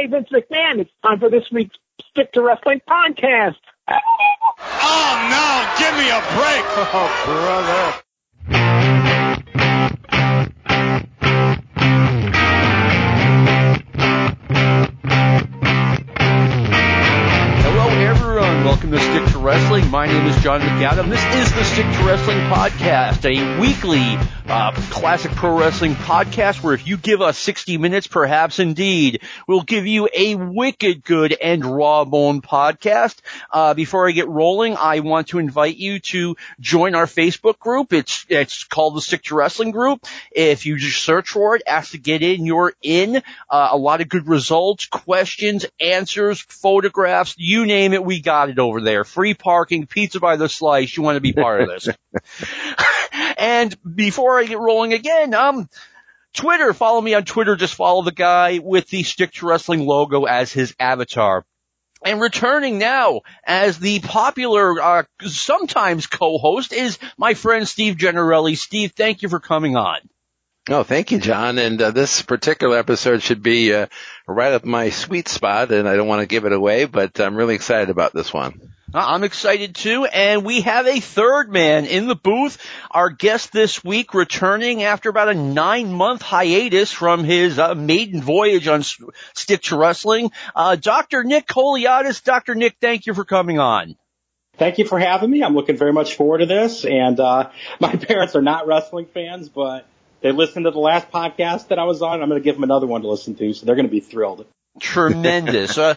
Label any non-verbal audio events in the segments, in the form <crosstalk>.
Hey, Vince McMahon, it's time for this week's Stick to Wrestling podcast. Oh no, give me a break. <laughs> Oh, brother. Wrestling. My name is John McAdam. This is the Stick to Wrestling podcast, a weekly uh, classic pro wrestling podcast where if you give us 60 minutes, perhaps indeed, we'll give you a wicked good and raw bone podcast. Uh, before I get rolling, I want to invite you to join our Facebook group. It's, it's called the Stick to Wrestling group. If you just search for it, ask to get in, you're in. Uh, a lot of good results, questions, answers, photographs, you name it, we got it over there. Free parking, pizza by the slice. You want to be part of this. <laughs> and before I get rolling again, um, Twitter, follow me on Twitter. Just follow the guy with the Stick to Wrestling logo as his avatar. And returning now as the popular, uh, sometimes co-host is my friend Steve Generelli. Steve, thank you for coming on. Oh, thank you, John. And uh, this particular episode should be uh, right up my sweet spot, and I don't want to give it away, but I'm really excited about this one. Uh, I'm excited too, and we have a third man in the booth. Our guest this week returning after about a nine month hiatus from his uh, maiden voyage on Stick to Wrestling. Uh, Dr. Nick Koliadis. Dr. Nick, thank you for coming on. Thank you for having me. I'm looking very much forward to this. And uh, <laughs> my parents are not wrestling fans, but they listened to the last podcast that I was on. I'm going to give them another one to listen to, so they're going to be thrilled. Tremendous. <laughs> uh,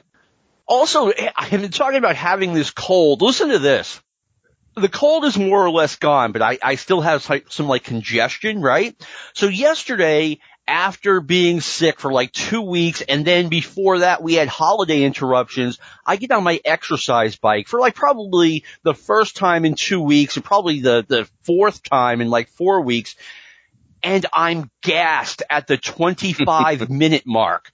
also, I have been talking about having this cold. Listen to this. The cold is more or less gone, but I, I still have some, some like congestion, right? So yesterday, after being sick for like two weeks and then before that we had holiday interruptions, I get on my exercise bike for like probably the first time in two weeks and probably the, the fourth time in like four weeks. And I'm gassed at the <laughs> 25 minute mark.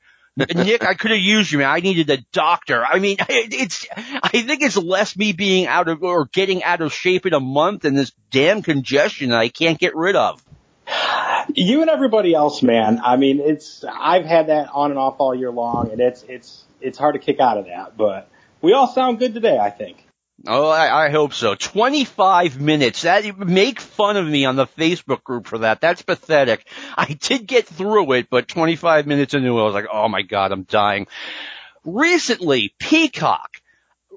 Nick, I could have used you, man. I needed a doctor. I mean, <laughs> it's, I think it's less me being out of, or getting out of shape in a month and this damn congestion that I can't get rid of. You and everybody else, man. I mean, it's, I've had that on and off all year long and it's, it's, it's hard to kick out of that, but we all sound good today, I think. Oh, I, I, hope so. 25 minutes. That, make fun of me on the Facebook group for that. That's pathetic. <laughs> I did get through it, but 25 minutes into it, I was like, oh my god, I'm dying. Recently, Peacock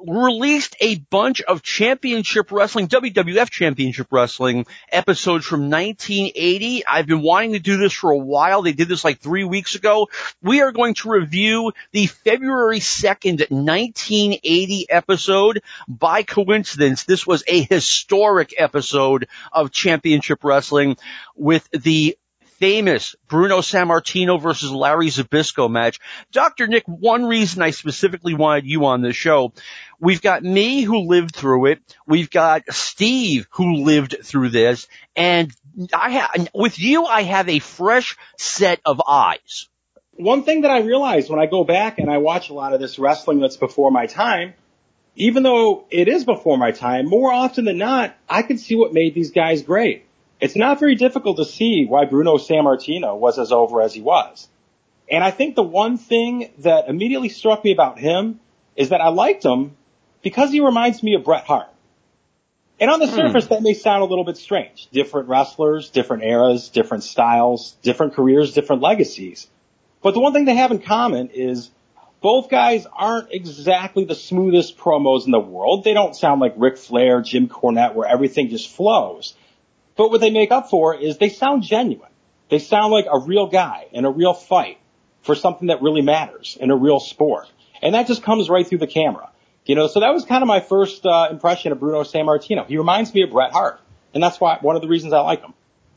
released a bunch of championship wrestling, WWF championship wrestling episodes from 1980. I've been wanting to do this for a while. They did this like three weeks ago. We are going to review the February 2nd, 1980 episode. By coincidence, this was a historic episode of championship wrestling with the famous Bruno Sammartino versus Larry Zbyszko match. Dr. Nick, one reason I specifically wanted you on this show, we've got me who lived through it. We've got Steve who lived through this. And I have, with you, I have a fresh set of eyes. One thing that I realize when I go back and I watch a lot of this wrestling that's before my time, even though it is before my time, more often than not, I can see what made these guys great it's not very difficult to see why Bruno Sammartino was as over as he was. And I think the one thing that immediately struck me about him is that I liked him because he reminds me of Bret Hart. And on the hmm. surface, that may sound a little bit strange. Different wrestlers, different eras, different styles, different careers, different legacies. But the one thing they have in common is both guys aren't exactly the smoothest promos in the world. They don't sound like Ric Flair, Jim Cornette, where everything just flows. But what they make up for is they sound genuine. They sound like a real guy in a real fight for something that really matters in a real sport. And that just comes right through the camera. You know, so that was kind of my first uh, impression of Bruno Sammartino. He reminds me of Bret Hart. And that's why one of the reasons I like him.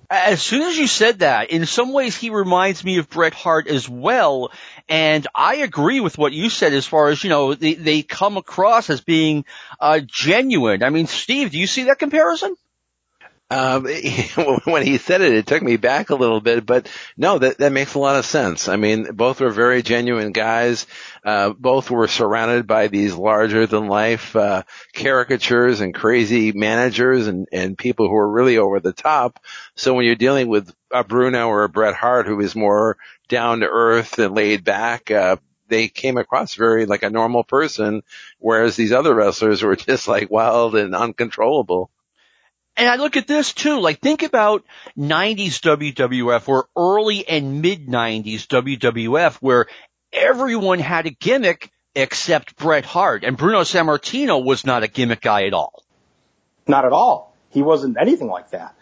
As soon as you said that, in some ways he reminds me of Bret Hart as well. And I agree with what you said as far as, you know, they, they come across as being uh, genuine. I mean, Steve, do you see that comparison? Um, <laughs> when he said it, it took me back a little bit, but no, that, that makes a lot of sense. I mean, both were very genuine guys. Uh, both were surrounded by these larger than life, uh, caricatures and crazy managers and, and people who are really over the top. So when you're dealing with a Bruno or a Bret Hart who is more down to earth and laid back, uh, they came across very like a normal person, whereas these other wrestlers were <laughs> just like wild and uncontrollable. And I look at this too, like think about 90s WWF or early and mid 90s WWF where everyone had a gimmick except Bret Hart and Bruno Sammartino was not a gimmick guy at all. Not at all. He wasn't anything like that.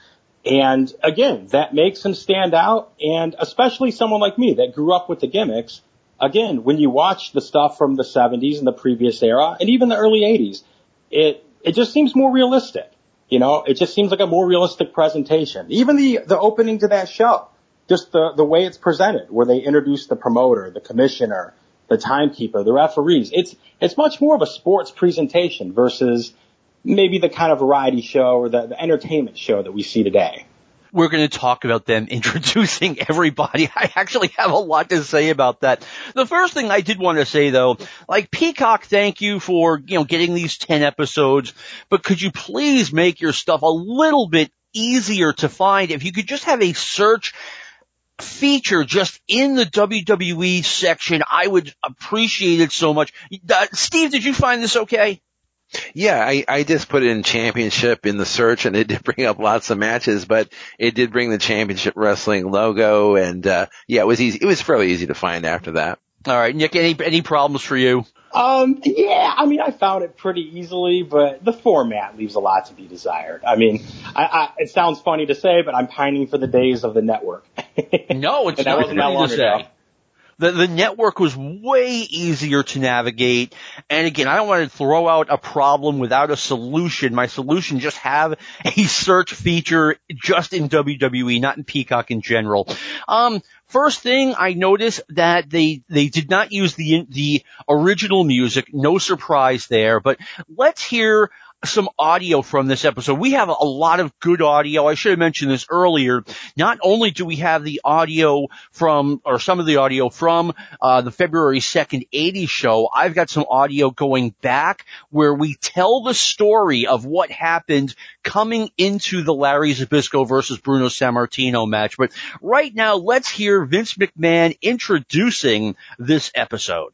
And again, that makes him stand out and especially someone like me that grew up with the gimmicks. Again, when you watch the stuff from the 70s and the previous era and even the early 80s, it, it just seems more realistic. You know, it just seems like a more realistic presentation. Even the, the opening to that show, just the, the way it's presented, where they introduce the promoter, the commissioner, the timekeeper, the referees. It's, it's much more of a sports presentation versus maybe the kind of variety show or the, the entertainment show that we see today we're going to talk about them <laughs> introducing everybody. I actually have a lot to say about that. The first thing I did want to say though, like Peacock, thank you for, you know, getting these 10 episodes, but could you please make your stuff a little bit easier to find? If you could just have a search feature just in the WWE section, I would appreciate it so much. Uh, Steve, did you find this okay? Yeah, I, I just put in championship in the search and it <laughs> did bring up lots of matches, but it did bring the championship wrestling logo and, uh, yeah, it was easy. It was fairly easy to find after that. All right, Nick, any, any problems for you? Um, yeah, I mean, I found it pretty easily, but the format leaves a lot to be desired. I mean, I, I, it sounds funny to say, but I'm pining for the days of the network. <laughs> no, it's not funny to say. Ago. The, the network was way easier to navigate. And again, I don't want to throw out a problem without a solution. My solution, just have <laughs> a search feature just in WWE, not in Peacock in general. Um, First thing I noticed that they they did not use the the original music. No surprise there, but let's hear some audio from this episode. We have a lot of good audio. I should have mentioned this earlier. Not only do we have the audio from, or some of the audio from uh, the February 2nd 80 show, I've got some audio going back where we tell the story of what happened coming into the Larry Zbyszko versus Bruno Sammartino match. But right now, let's hear Vince McMahon introducing this episode.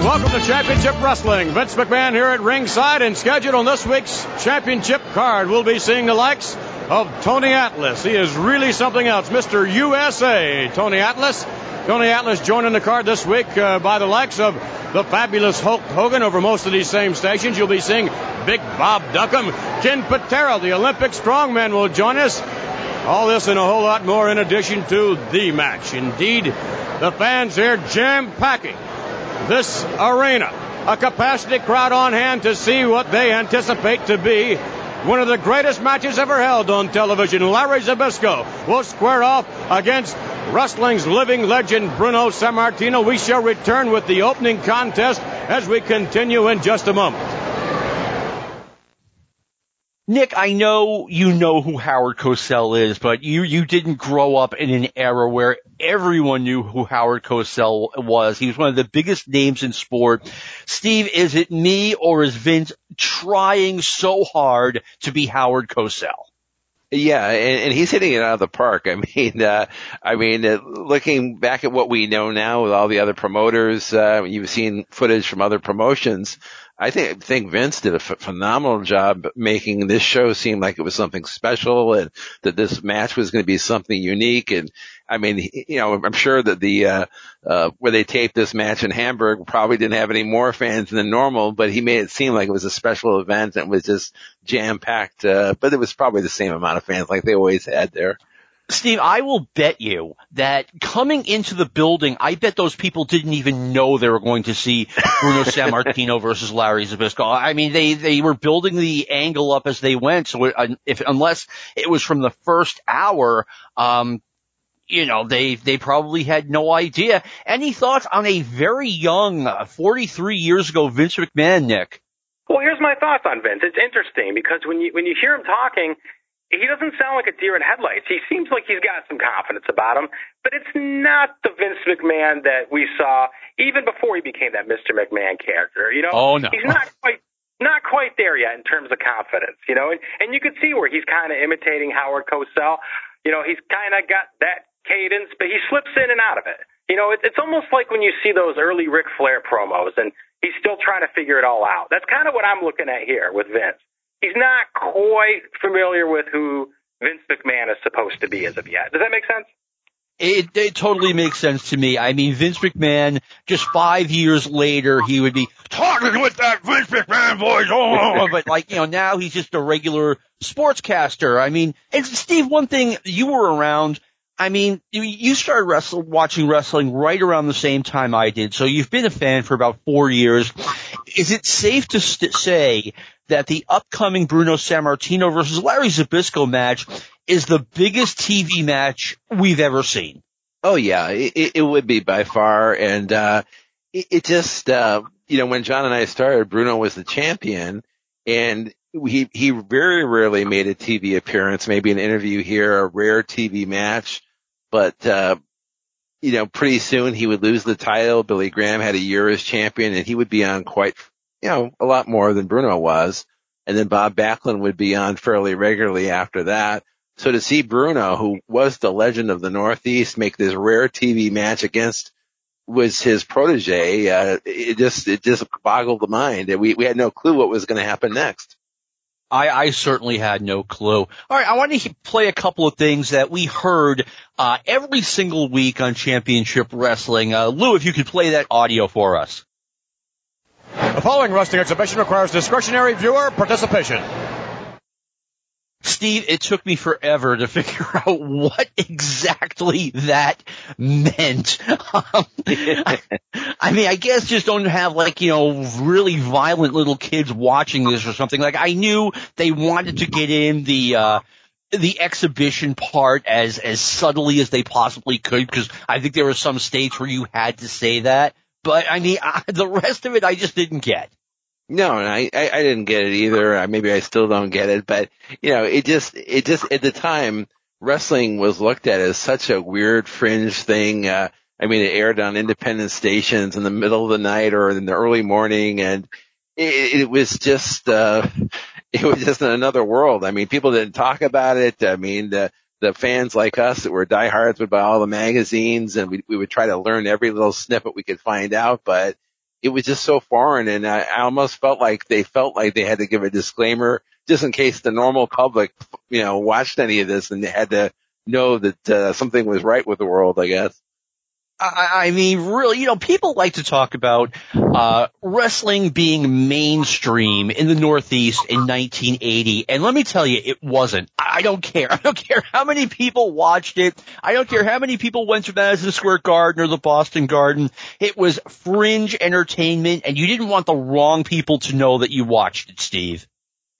Welcome to Championship Wrestling. Vince McMahon here at ringside and scheduled on this week's championship card. We'll be seeing the likes of Tony Atlas. He is really something else. Mr. USA, Tony Atlas. Tony Atlas joining the card this week uh, by the likes of the fabulous Hulk Hogan over most of these same stations. You'll be seeing Big Bob Duncum. Ken Patera, the Olympic strongman, will join us. All this and a whole lot more in addition to the match. Indeed, the fans here jam packing this arena. A capacity crowd on hand to see what they anticipate to be one of the greatest matches ever held on television. Larry Zbyszko will square off against wrestling's living legend Bruno Sammartino. We shall return with the opening contest as we continue in just a moment. Nick, I know you know who Howard Cosell is, but you, you didn't grow up in an era where everyone knew who Howard Cosell was. He was one of the biggest names in sport. Steve, is it me or is Vince trying so hard to be Howard Cosell? Yeah, and, and, he's hitting it out of the park. I <laughs> mean, uh, I mean, uh, looking back at what we know now with all the other promoters, uh, you've seen footage from other promotions. I think think Vince did a f- phenomenal job making this show seem like it was something special and that this match was going to be something unique. And I mean, you know, I'm sure that the uh, uh, where they taped this match in Hamburg probably didn't have any more fans than normal, but he made it seem like it was a special event and was just jam packed. Uh, but it was probably the same amount of fans like they always had there. Steve, I will bet you that coming into the building, I bet those people didn't even know they were going to see Bruno <laughs> Sammartino versus Larry Zbyszko. I mean, they, they were building the angle up as they went. So uh, if, unless it was from the first hour, um, you know, they, they probably had no idea. Any thoughts on a very young, uh, 43 years ago Vince McMahon, Nick? Well, here's my thoughts on Vince. It's interesting because when you, when you hear him talking, he doesn't sound like a deer in headlights. He seems like he's got some confidence about him, but it's not the Vince McMahon that we saw even before he became that Mr. McMahon character. You know, oh, no. he's not <laughs> quite not quite there yet in terms of confidence. You know, and and you could see where he's kind of imitating Howard Cosell. You know, he's kind of got that cadence, but he slips in and out of it. You know, it, it's almost like when you see those early Ric Flair promos and he's still trying to figure it all out. That's kind of what I'm looking at here with Vince. He's not quite familiar with who Vince McMahon is supposed to be as of yet. Does that make sense? It, it totally makes sense to me. I mean, Vince McMahon, just five years later, he would be talking with that Vince McMahon voice. Oh, oh, oh. but like, you know, now he's just a regular sportscaster. I mean, and Steve, one thing, you were around. I mean, you, started wrestle, watching wrestling right around the same time I did. So you've been a fan for about four years. Is it safe to st- say that the upcoming Bruno Sammartino versus Larry Zbyszko match is the biggest TV match we've ever seen. Oh yeah, it, it would be by far. And, uh, it, it just, uh, you know, when John and I started, Bruno was the champion and he, he very rarely made a TV appearance, maybe an interview here, a rare TV match, but, uh, you know, pretty soon he would lose the title. Billy Graham had a year as champion and he would be on quite, you know, a lot more than Bruno was. And then Bob Backlund would be on fairly regularly after that. So to see Bruno, who was the legend of the Northeast, make this rare TV match against was his protege, uh, it just it just boggled the mind. We we had no clue what was going to happen next. I, I certainly had no clue. All right, I want to play a couple of things that we heard uh, every single week on Championship Wrestling. Uh, Lou, if you could play that audio for us. The following wrestling exhibition requires discretionary viewer participation. Steve, it took me forever to <laughs> figure out what exactly that meant. Um, I mean, I guess just don't have like, you know, really violent little kids watching this or something. Like I knew they wanted to get in the, uh, the exhibition part as, as subtly as they possibly could because I think there were some states where you had to say that. But I mean, <laughs> I, the rest of it I just didn't get. No, I, I, I didn't get it either. Maybe I still don't get it, but you know, it just, it just, at the time, wrestling was looked at as such a weird fringe thing. Uh, I mean, it aired on independent stations in the middle of the night or in the early morning and it, it was just, uh, <laughs> it was just another world. I mean, people didn't talk about it. I mean, the, the fans like us that were diehards would buy all the magazines and we, we would try to learn every little snippet we could find out, but it was just so foreign and I, I almost felt like they felt like they had to give a disclaimer just in case the normal public, you know, watched any of this and they had to know that uh, something was right with the world, I guess. I, I mean, really, you know, people like to talk about uh, wrestling being mainstream in the Northeast in 1980, and let me tell you, it wasn't. I don't care. <laughs> I don't care how many people watched it. I don't care how many people went to Madison Square Garden or the Boston Garden. It was fringe entertainment, and you didn't want the wrong people to know that you watched it, Steve.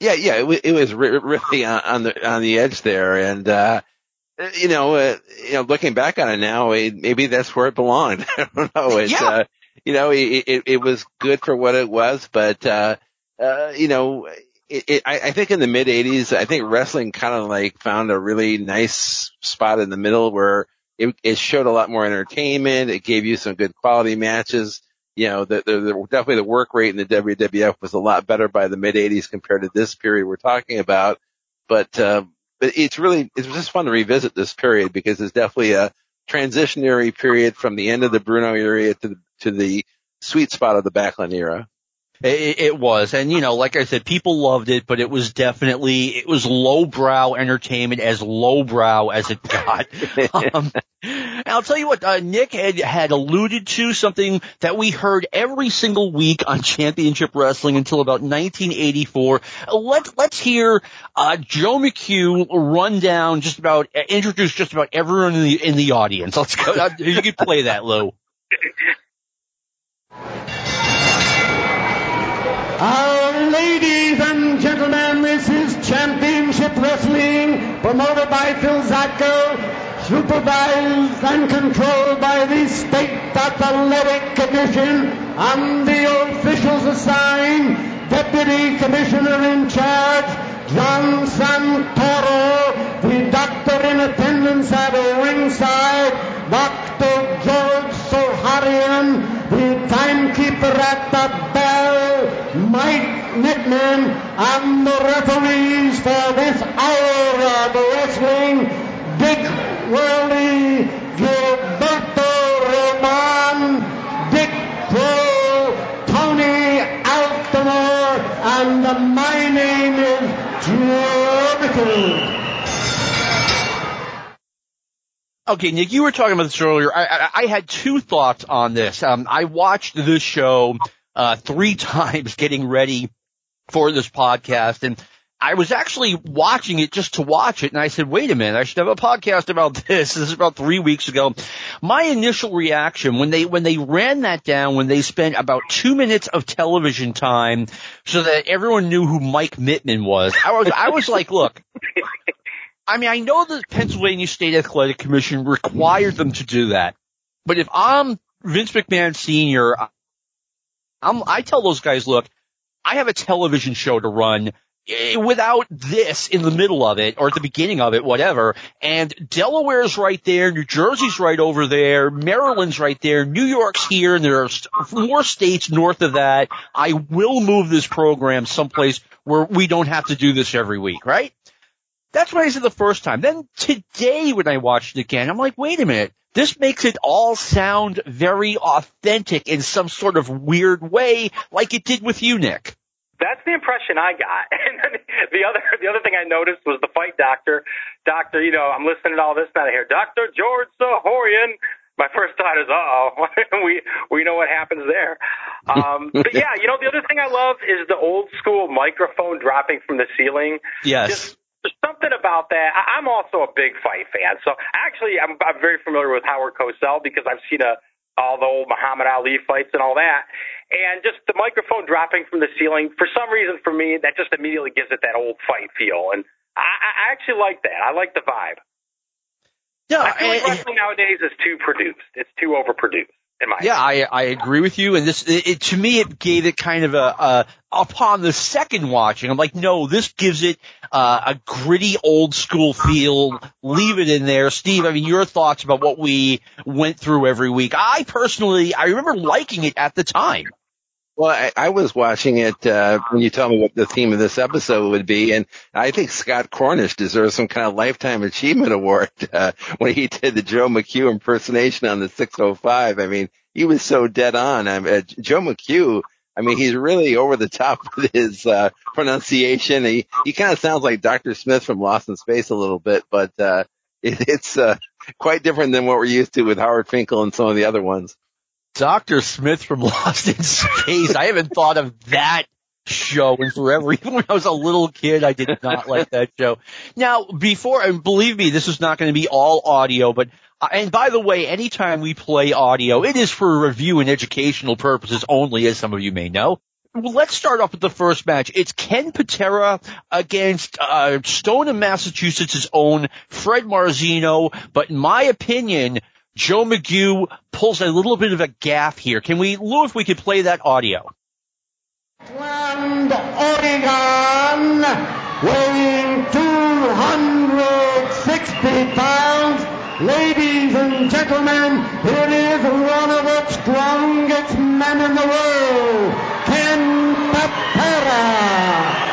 Yeah, yeah, it, was, it was really on the on the edge there, and uh, you know, uh, you know, looking back on it now, it, maybe that's where it belonged. <laughs> I don't know. It's, yeah. uh, you know, it, it, it was good for what it was, but, uh, uh, you know, it, it, I, I think in the mid '80s, I think wrestling kind of like found a really nice spot in the middle where it, it showed a lot more entertainment. It gave you some good quality matches. You know, the, the, the definitely the work rate in the WWF was a lot better by the mid '80s compared to this period we're talking about. But uh, but it's really it's just fun to revisit this period because it's definitely a transitionary period from the end of the Bruno era to the, to the sweet spot of the Backlund era. It, it, was, and you know, like I said, people loved it, but it was definitely it was lowbrow entertainment, as lowbrow as it got. <laughs> um, I'll tell you what, uh, Nick had had alluded to something that we heard every single week on Championship Wrestling until about 1984. Let's let's hear uh, Joe McHugh run down just about introduce just about everyone in the in the audience. Let's go. Uh, you can play that, Lou. Uh, ladies and gentlemen, this is Championship Wrestling, promoted by Phil Zacko, supervised and controlled by the State Athletic Commission. and the officials assigned, Deputy Commissioner in charge, John Santoro, the doctor in attendance at ringside, Dr. George Soharian, the timekeeper at the bell, Mike Nickman, and the referees for this hour of wrestling, Big Worldy, Gilberto Roman, Dick Kroll, Tony Altimore, and my name is Mickle. Okay, Nick, you were talking about this earlier. I, I, I had two thoughts on this. Um, I watched this show uh, three <laughs> times getting ready for this podcast, and I was actually watching it just to watch it, and I said, "Wait a minute, I should have a podcast about <laughs> this." This is about three weeks ago. My initial reaction when they when they ran that down, when they spent about two minutes of television time so that everyone knew who Mike Mittman was, I was I was like, "Look." I mean, I know the Pennsylvania State Athletic Commission required them to do that, but if I'm Vince McMahon Sr., I'm, I tell those guys, look, I have a television show to run Eh, without this in the middle of it or at the beginning of it, whatever. And Delaware's right there, New Jersey's right over there, Maryland's right there, New York's here, and there are more states north of that. I will move this program someplace where we don't have to do this every week, right? That's what I said the first time. Then today when I watched it again, I'm like, wait a minute. This makes it all sound very authentic in some sort of weird way, like it did with you, Nick. That's the impression I got. <laughs> And the other the other thing I noticed was the fight doctor. Doctor, you know, I'm listening to all this out of here. Doctor George Sahorian. My first thought is, uh oh, <laughs> we we know what happens there. Um, <laughs> but yeah, you know, the other thing I love is the old school microphone dropping from the ceiling. Yes. Just there's something about that. I, I'm also a big fight fan. So actually, I'm, I'm very familiar with Howard Cosell because I've seen a, all the old Muhammad Ali fights and all that. And just the microphone dropping from the ceiling, for some reason for me, that just immediately gives it that old fight feel. And I, I actually like that. I like the vibe. Yeah, I feel like wrestling nowadays is too produced. It's too overproduced, in my Yeah, I I agree with you. And this it, it, to me it gave it kind of a, a upon the second watching. I'm like, no, this gives it uh, a gritty old school feel. Leave it in there, Steve. I mean, your thoughts about what we went through every week. I personally, I remember liking it at the time. Well, I, I was watching it uh, when you told me what the theme of this episode would be, and I think Scott Cornish deserves some kind of lifetime achievement award <laughs> uh, when he did the Joe McHugh impersonation on the 605. I mean, he was so dead on. I mean, uh, Joe McHugh. I mean, he's really over the top <laughs> with his uh, pronunciation. He he kind of sounds like Dr. Smith from Lost in Space a little bit, but uh, <laughs> it, it's uh, quite different than what we're used to with Howard Finkel and some of the other ones. Dr. Smith from <laughs> Lost in Space. I haven't thought of that show in forever. <laughs> Even when I was a little kid, I did not like that show. Now, before, and believe me, this is not going to be all audio, but, uh, and by the way, anytime we play audio, it is for review and educational purposes only, as some of you may know. Well, let's start off with the first match. It's Ken Patera against uh, Stoneham, Massachusetts' own Fred Marzino. But in my opinion, Joe McHugh pulls a little bit of a gaff here. Can we, Lou, if we could play that audio? Portland, Oregon, weighing 260 pounds. Ladies and gentlemen, it is one of the strongest men in the world, Ken Patera.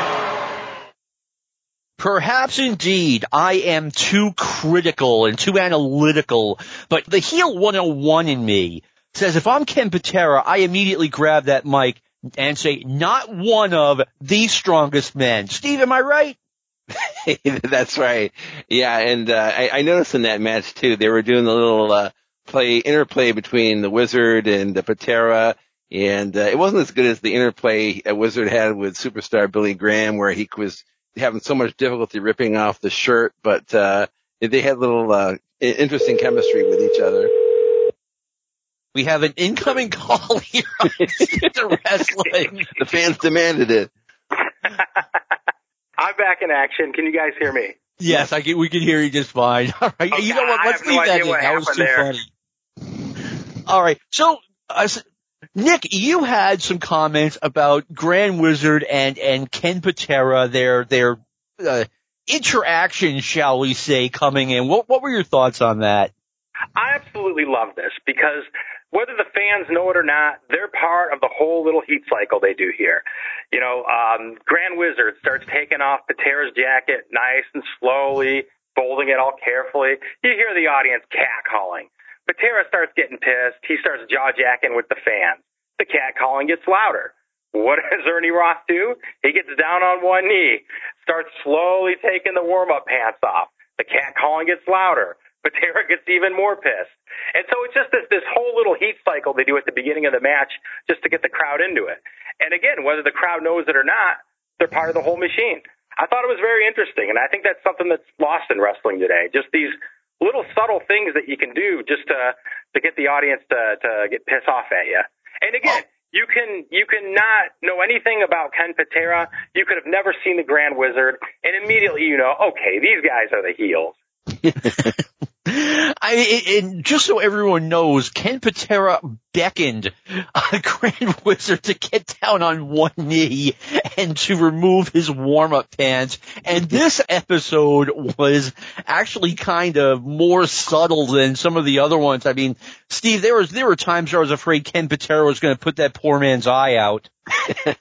Perhaps indeed I am too critical and too analytical, but the heel 101 in me says if I'm Ken Patera, I immediately grab that mic and say, not one of the strongest men. Steve, am I right? <laughs> That's right. Yeah, and uh, I, I noticed in that match too, they were doing a little uh, play interplay between the Wizard and the Patera, and uh, it wasn't as good as the interplay a Wizard had with superstar Billy Graham, where he was having so much difficulty ripping off the shirt, but uh, they had little uh, interesting chemistry with each other. We have an incoming <laughs> call here on Stick to Wrestling. The fans demanded it. <laughs> I'm back in action. Can you guys hear me? Yes, I can, we can hear you just fine. <laughs> All right. you know what? I Let's have no leave that in. That was too happened funny. All right. So, uh, s- Nick, you had some comments about Grand Wizard and, and Ken Patera, their, their, uh, interaction, shall we say, coming in. What, what were your thoughts on that? I absolutely love this because whether the fans know it or not, they're part of the whole little heat cycle they do here. You know, um, Grand Wizard starts taking off Patera's jacket nice and slowly, folding it all carefully. You hear the audience cat calling. Patera starts getting pissed. He starts jaw jacking with the fans. The cat calling gets louder. What does Ernie Roth do? He gets down on one knee, starts slowly taking the warm up pants off. The cat calling gets louder. Patera gets even more pissed. And so it's just this, this whole little heat cycle they do at the beginning of the match just to get the crowd into it. And again, whether the crowd knows it or not, they're part of the whole machine. I thought it was very interesting, and I think that's something that's lost in wrestling today. Just these little subtle things that you can do just to to get the audience to to get pissed off at you. And again, you can you can not know anything about Ken Patera. You could have never seen the Grand Wizard, and immediately you know, okay, these guys are the heels. <laughs> I, and just so everyone knows, Ken Patera beckoned a <laughs> Grand Wizard to get down on one knee and to remove his warm-up pants. And this episode was actually kind of more subtle than some of the other ones. I mean, Steve, there was there were times where I was afraid Ken Patera was going to put that poor man's eye out.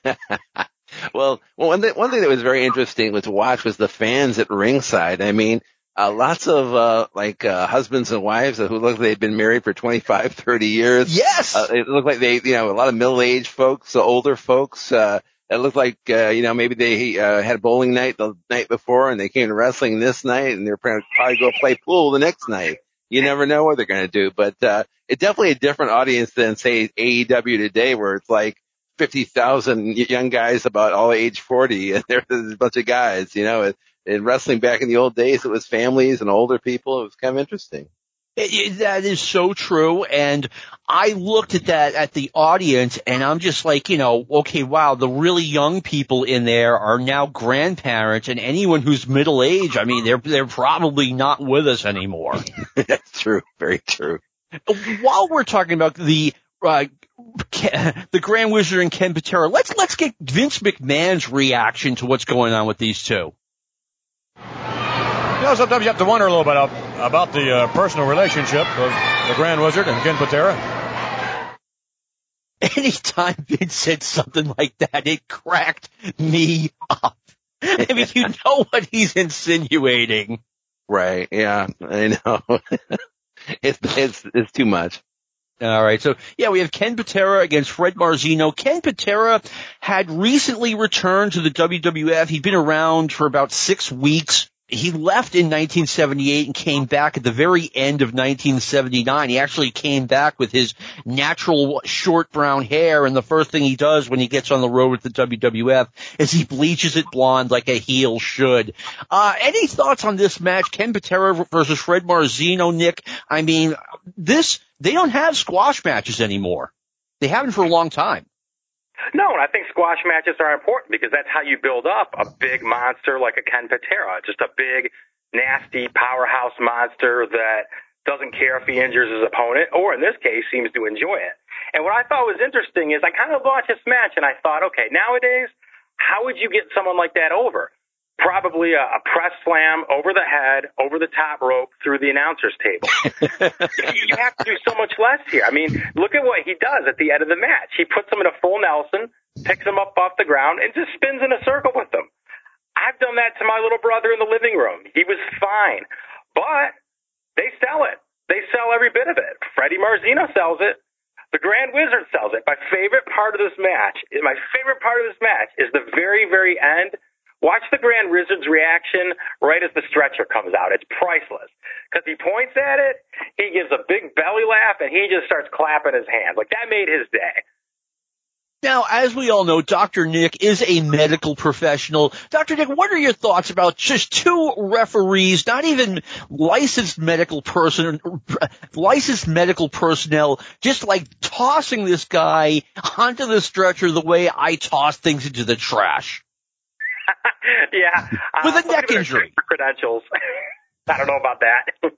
<laughs> well, one thing, one thing that was very interesting to watch was the fans at ringside. I mean, uh, lots of uh, like uh, husbands and wives who look like they've been married for 25, 30 years. Yes, uh, it looked like they, you know, a lot of middle-aged folks, older folks. Uh, it looked like, uh, you know, maybe they uh, had a bowling night the night before and they came to wrestling this night and they're probably go play pool the next night. You never know what they're going to do, but uh, it's definitely a different audience than say AEW today, where it's like 50,000 young guys about all age 40 <laughs> and there's a bunch of guys, you know. It, in wrestling back in the old days, it was families and older people. It was kind of interesting. It, it, that is so true. And I looked at that at the audience and I'm just like, you know, okay, wow, the really young people in there are now grandparents and anyone who's middle aged, I mean, they're, they're probably not with us anymore. <laughs> That's true. Very true. While we're talking about the, uh, the Grand Wizard and Ken Patera, let's, let's get Vince McMahon's reaction to what's going on with these two. You know, sometimes you have to wonder a little bit about the uh, personal relationship of the Grand Wizard and Ken Patera. <laughs> Anytime Vince said something like that, it cracked me up. I mean, you <laughs> know what he's insinuating. Right. Yeah, I know. <laughs> it's, it's, it's too much. All right. So yeah, we have Ken Patera against Fred Marzino. Ken Patera had recently returned to the WWF. He'd been around for about six weeks he left in 1978 and came back at the very end of 1979. He actually came back with his natural short brown hair, and the first thing he does when he gets on the road with the WWF is he bleaches it blonde like a heel should. Uh, any thoughts on this match, Ken Patera versus Fred Marzino, Nick? I mean, this, they don't have squash matches anymore. They haven't for a long time. No, and I think squash matches are important because that's how you build up a big monster like a Ken Patera, just a big, nasty powerhouse monster that doesn't care if he injures his opponent, or in this case, seems to enjoy it. And what I thought was interesting is I kind of watched this match and I thought, okay, nowadays, how would you get someone like that over? Probably a, a press slam over the head, over the top rope, through the announcer's table. <laughs> you have to do so much less here. I mean, look at what he does at the end of the match. He puts them in a full Nelson, picks them up off the ground, and just spins in a circle with them. I've done that to my little brother in the living room. He was fine. But they sell it. They sell every bit of it. Freddie Marzino sells it. The Grand Wizard sells it. My favorite part of this match, my favorite part of this match is the very, very end Watch the Grand Wizard's reaction right as the stretcher comes out. It's priceless. Because he points at it, he gives a big belly laugh, and he just starts clapping his hands. Like, that made his day. Now, as we all know, Dr. Nick is a medical professional. Dr. Nick, what are your thoughts about just two referees, not even licensed medical person, licensed medical personnel, just like tossing this guy onto the stretcher the way I toss things into the trash? <laughs> yeah. With uh, a neck injury. <laughs> Credentials. <laughs> I don't know about that.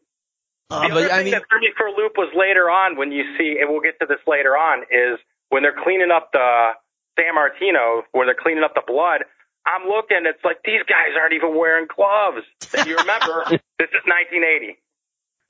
Uh, the other thing I mean, that threw me for a loop was later on when you see, and we'll get to this later on, is when they're cleaning up the Sammartino, where they're cleaning up the blood. I'm looking, it's like these guys aren't even wearing gloves. And you remember, this is 1980.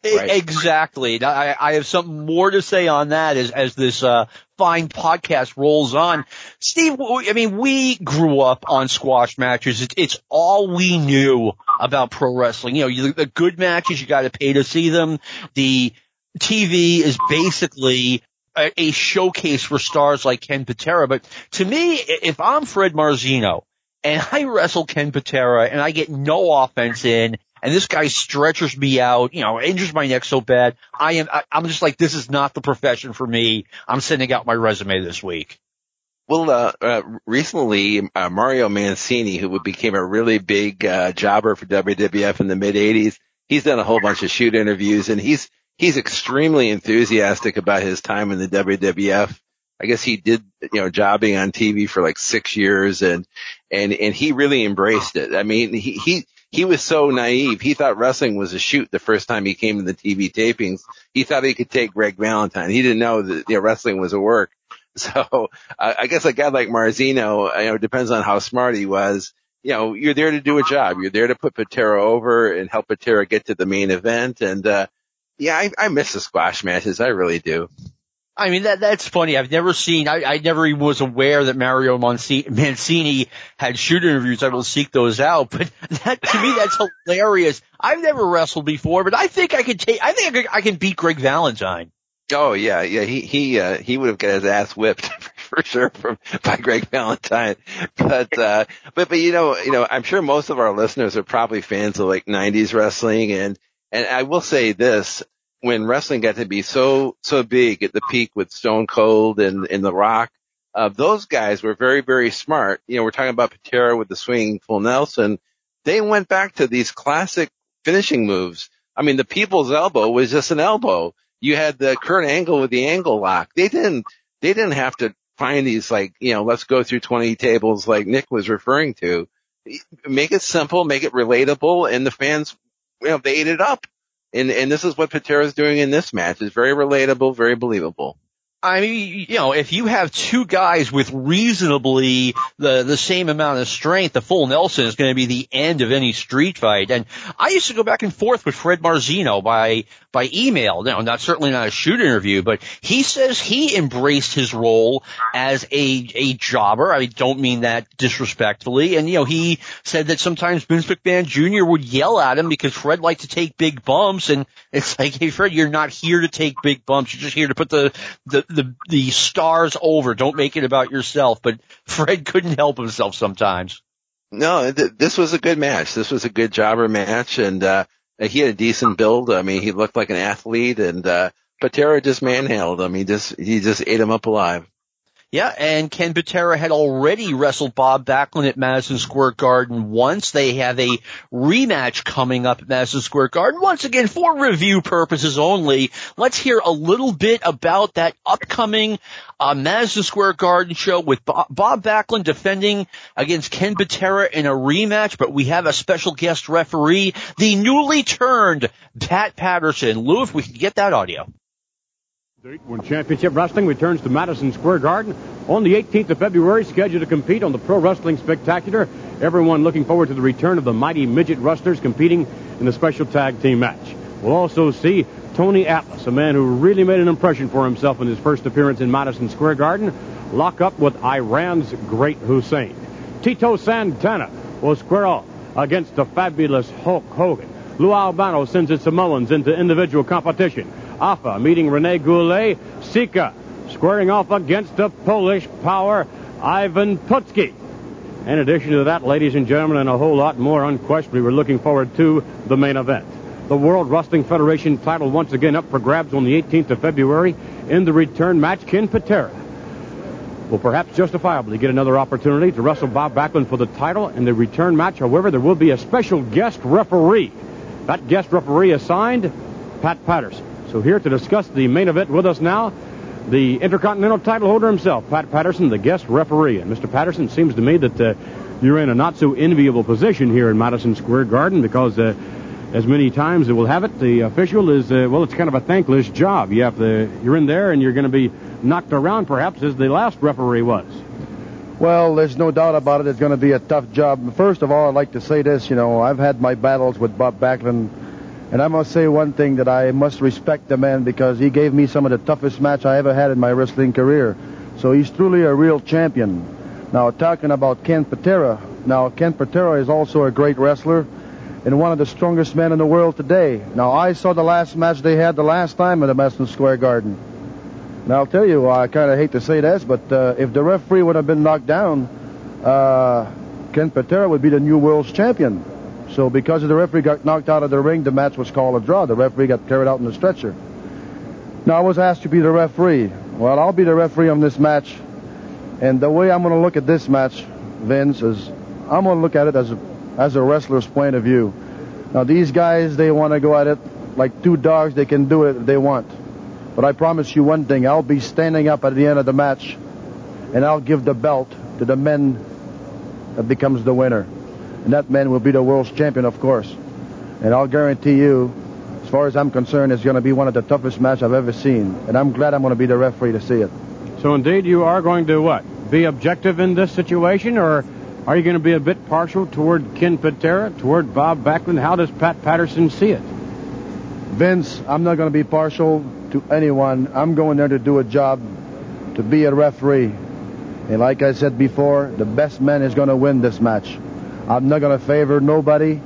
Right. Exactly. I, I have something more to say on that as, as this uh, fine podcast rolls on. Steve, I mean, we grew up on squash matches. It's, it's all we knew about pro wrestling. You know, you, the good matches, you got to pay to see them. The TV is basically a, a showcase for stars like Ken Patera. But to me, if I'm Fred Marzino and I wrestle Ken Patera and I get no offense in and this guy stretches me out, you know, injures my neck so bad. I am, I, am just like, this is not the profession for me. I'm sending out my resume this week. Well, uh, uh, recently, uh, Mario Mancini, who became a really big, uh, jobber for WWF in the mid 80s, he's done a whole bunch of shoot interviews and he's, he's extremely enthusiastic about his time in the WWF. I guess he did, you know, jobbing on TV for like six years and, and, and he really embraced it. I mean, he, he, he was so naive. He thought wrestling was a shoot the first time he came to the TV tapings. He thought he could take Greg Valentine. He didn't know that you know, wrestling was a work. <laughs> So uh, I guess a guy like Marzino, you know, depends on how smart he was. You know, you're there to do a job. You're there to put Patera over and help Patera get to the main event. And, uh, yeah, I, I miss the squash matches. I really do. I mean, that, that's funny. I've never seen, I, I never even was aware that Mario Mancini had shoot interviews. I will seek those out, <laughs> but that, to me, that's hilarious. I've never wrestled before, but I think I could take, I think I, could, I can beat Greg Valentine. Oh yeah, yeah, he, he, uh, he would have got his ass whipped <laughs> for sure from, by Greg Valentine. But, uh, but, but you know, you know, I'm sure most of our listeners are probably fans of like 90s wrestling and, and I will say this, when wrestling got to be so so big at the peak with Stone Cold and, and The Rock, uh, those guys were very very smart. You know, we're talking about Patera with the swinging full Nelson. They went back to these classic finishing moves. I mean, the people's elbow was just an elbow. You had the Kurt Angle with the angle lock. They didn't they didn't have to find these like you know let's go through 20 tables like Nick was referring to. Make it simple, make it relatable, and the fans you know they ate it up. And, and this is what Patera's doing in this match. It's very relatable, very believable. I mean, you know, if you have two guys with reasonably the the same amount of strength, the full Nelson is going to be the end of any street fight. And I used to go back and forth with Fred Marzino by by email. No, not certainly not a shoot interview, but he says he embraced his role as a a jobber. I don't mean that disrespectfully. And you know, he said that sometimes Vince McMahon Jr. would yell at him because Fred liked to take big bumps, and it's like, hey, Fred, you're not here to take big bumps. You're just here to put the the the the stars over. Don't make it about yourself. But Fred couldn't help himself sometimes. No, th- this was a good match. This was a good jobber match, and uh, he had a decent build. I mean, he looked like an athlete, and uh, Patera just manhandled him. He just he just ate him up alive. Yeah, and Ken Patera had already wrestled Bob Backlund at Madison Square Garden once. They have a rematch coming up at Madison Square Garden, once again for review purposes only. Let's hear a little bit about that upcoming uh, Madison Square Garden show with Bob, Backlund defending against Ken Patera in a rematch, but we have a special guest referee, the newly turned Pat Patterson. Lou, if we could get that audio. When Championship Wrestling returns to Madison Square Garden on the 18th of February, scheduled to compete on the Pro Wrestling Spectacular. Everyone looking forward to the return of the mighty midget wrestlers competing in the special tag team match. We'll also see Tony Atlas, a man who really made an impression for himself in his first appearance in Madison Square Garden, lock up with Iran's Great Hussein. Tito Santana will square off against the fabulous Hulk Hogan. Lou Albano sends his Samoans into individual competition. Afa meeting Rene Goulet. Sika squaring off against the Polish power, Ivan Putski. In addition to that, ladies and gentlemen, and a whole lot more, unquestionably, we're looking forward to the main event. The World Wrestling Federation title once again up for grabs on the 18th of February in the return match. Ken Patera will perhaps justifiably get another opportunity to wrestle Bob Backlund for the title in the return match. However, there will be a special guest referee. That guest referee assigned Pat Patterson. So here to discuss the main event with us now, the Intercontinental title holder himself, Pat Patterson, the guest referee. And Mr. Patterson, seems to me that uh, you're in a not so enviable position here in Madison Square Garden because, uh, as many times it will have it, the official is uh, well, it's kind of a thankless job. You have to, you're in there and you're going to be knocked around, perhaps, as the last referee was. Well, there's no doubt about it. It's going to be a tough job. First of all, I'd like to say this. You know, I've had my battles with Bob Backlund And I must say one thing that I must respect the man because he gave me some of the toughest match I ever had in my wrestling career. So he's truly a real champion. Now, talking about Ken Patera. Now, Ken Patera is also a great wrestler and one of the strongest men in the world today. Now, I saw the last match they had the last time at the Madison Square Garden. And I'll tell you, I kind of hate to say this, but uh, if the referee would have been knocked down, uh, Ken Patera would be the new world's champion. So because of the referee got knocked out of the ring, the match was called a draw. The referee got carried out in the stretcher. Now I was asked to be the referee. Well, I'll be the referee on this match. And the way I'm going to look at this match, Vince, is I'm going to look at it as a, as a wrestler's point of view. Now these guys, they want to go at it like two dogs. They can do it if they want. But I promise you one thing: I'll be standing up at the end of the match, and I'll give the belt to the man that becomes the winner. And that man will be the world's champion, of course. And I'll guarantee you, as far as I'm concerned, it's going to be one of the toughest matches I've ever seen. And I'm glad I'm going to be the referee to see it. So indeed, you are going to what? Be objective in this situation, or are you going to be a bit partial toward Ken Patera, toward Bob Backlund? How does Pat Patterson see it? Vince, I'm not going to be partial to anyone. I'm going there to do a job, to be a referee. And like I said before, the best man is going to win this match. I'm not going to favor nobody.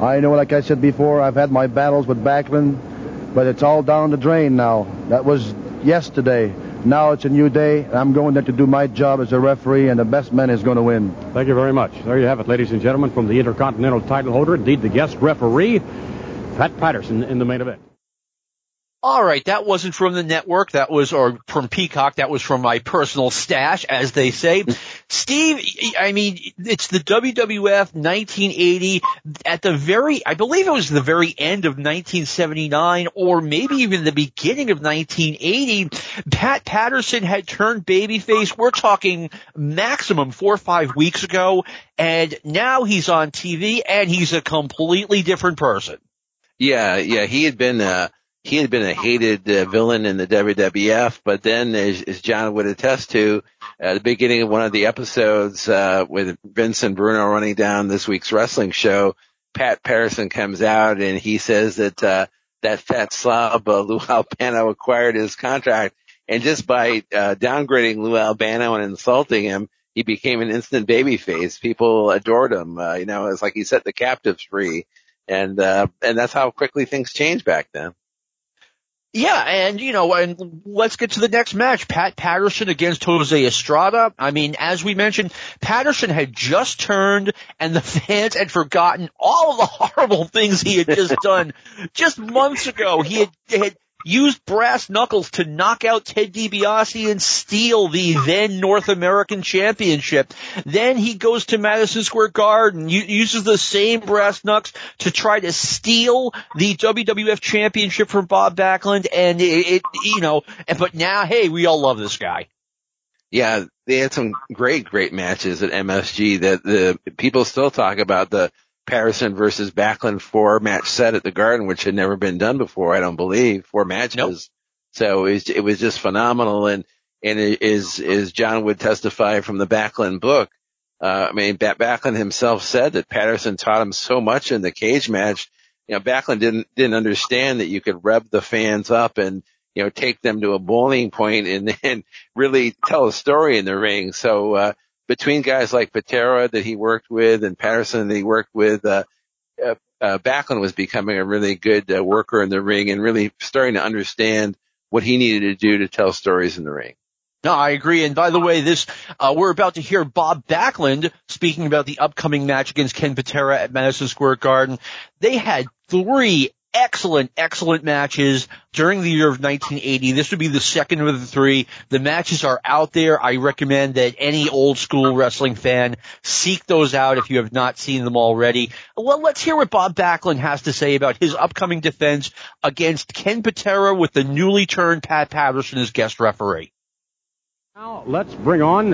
I know, like I said before, I've had my battles with Backlund, but it's all down the drain now. That was yesterday. Now it's a new day, and I'm going there to do my job as a referee, and the best man is going to win. Thank you very much. There you have it, ladies and gentlemen, from the Intercontinental title holder, indeed the guest referee, Pat Patterson in the main event. All right, that wasn't from the network. That was, or from Peacock. That was from my personal stash, as they say. Steve, I mean, it's the WWF 1980 at the very, I believe it was the very end of 1979 or maybe even the beginning of 1980. Pat Patterson had turned babyface. We're talking maximum four or five weeks ago. And now he's on TV and he's a completely different person. Yeah, yeah, he had been, uh, he had been a hated uh, villain in the WWF, but then, as, as John would attest to, at the beginning of one of the episodes uh, with Vince and Bruno running down this week's wrestling show, Pat Patterson comes out and he says that uh, that fat slob uh, <laughs> Lou Albano acquired his contract, and just by uh, downgrading Lou Albano and insulting him, he became an instant babyface. People adored him. Uh, you know, it's like he set the captives free, and uh, and that's how quickly things changed back then. Yeah, and you know, and let's get to the next match. Pat Patterson against Jose Estrada. I mean, as we mentioned, Patterson had just turned and the <laughs> fans had forgotten all of the <laughs> horrible things he had just done <laughs> just months ago. He had, had used brass knuckles to knock out Ted DiBiase and steal the then North American Championship. Then he goes to Madison Square Garden, uses the same brass knucks to try to steal the WWF Championship from Bob Backlund, and it, it you know, but now, hey, we all love this guy. Yeah, they had some great, great matches at MSG that the people still talk about the Patterson versus Backlund four match set at the Garden, which had never been done before. I don't believe four matches. Nope. So it was, it was just phenomenal. And, and is, is John would testify from the Backlund book. Uh, I mean, Backlund himself said that Patterson taught him so much in the cage match. You know, Backlund didn't, didn't understand that you could rev the fans up and, you know, take them to a boiling point and <laughs> then really tell a story in the ring. So, uh, between guys like Patera that he worked with and Patterson that he worked with, uh, uh, uh, Backlund was becoming a really good uh, worker in the ring and really starting to understand what he needed to do to tell stories in the ring. No, I agree. And by the way, this uh, we're about to hear Bob Backlund speaking about the upcoming match against Ken Patera at Madison Square Garden. They had three excellent, excellent matches during the year of 1980. This would be the second of the three. The matches are out there. I recommend that any old school wrestling fan seek those out if you have not seen them already. Well, let's hear what Bob Backlund has to say about his upcoming defense against Ken Patera with the newly turned Pat Patterson as guest referee. Now let's bring on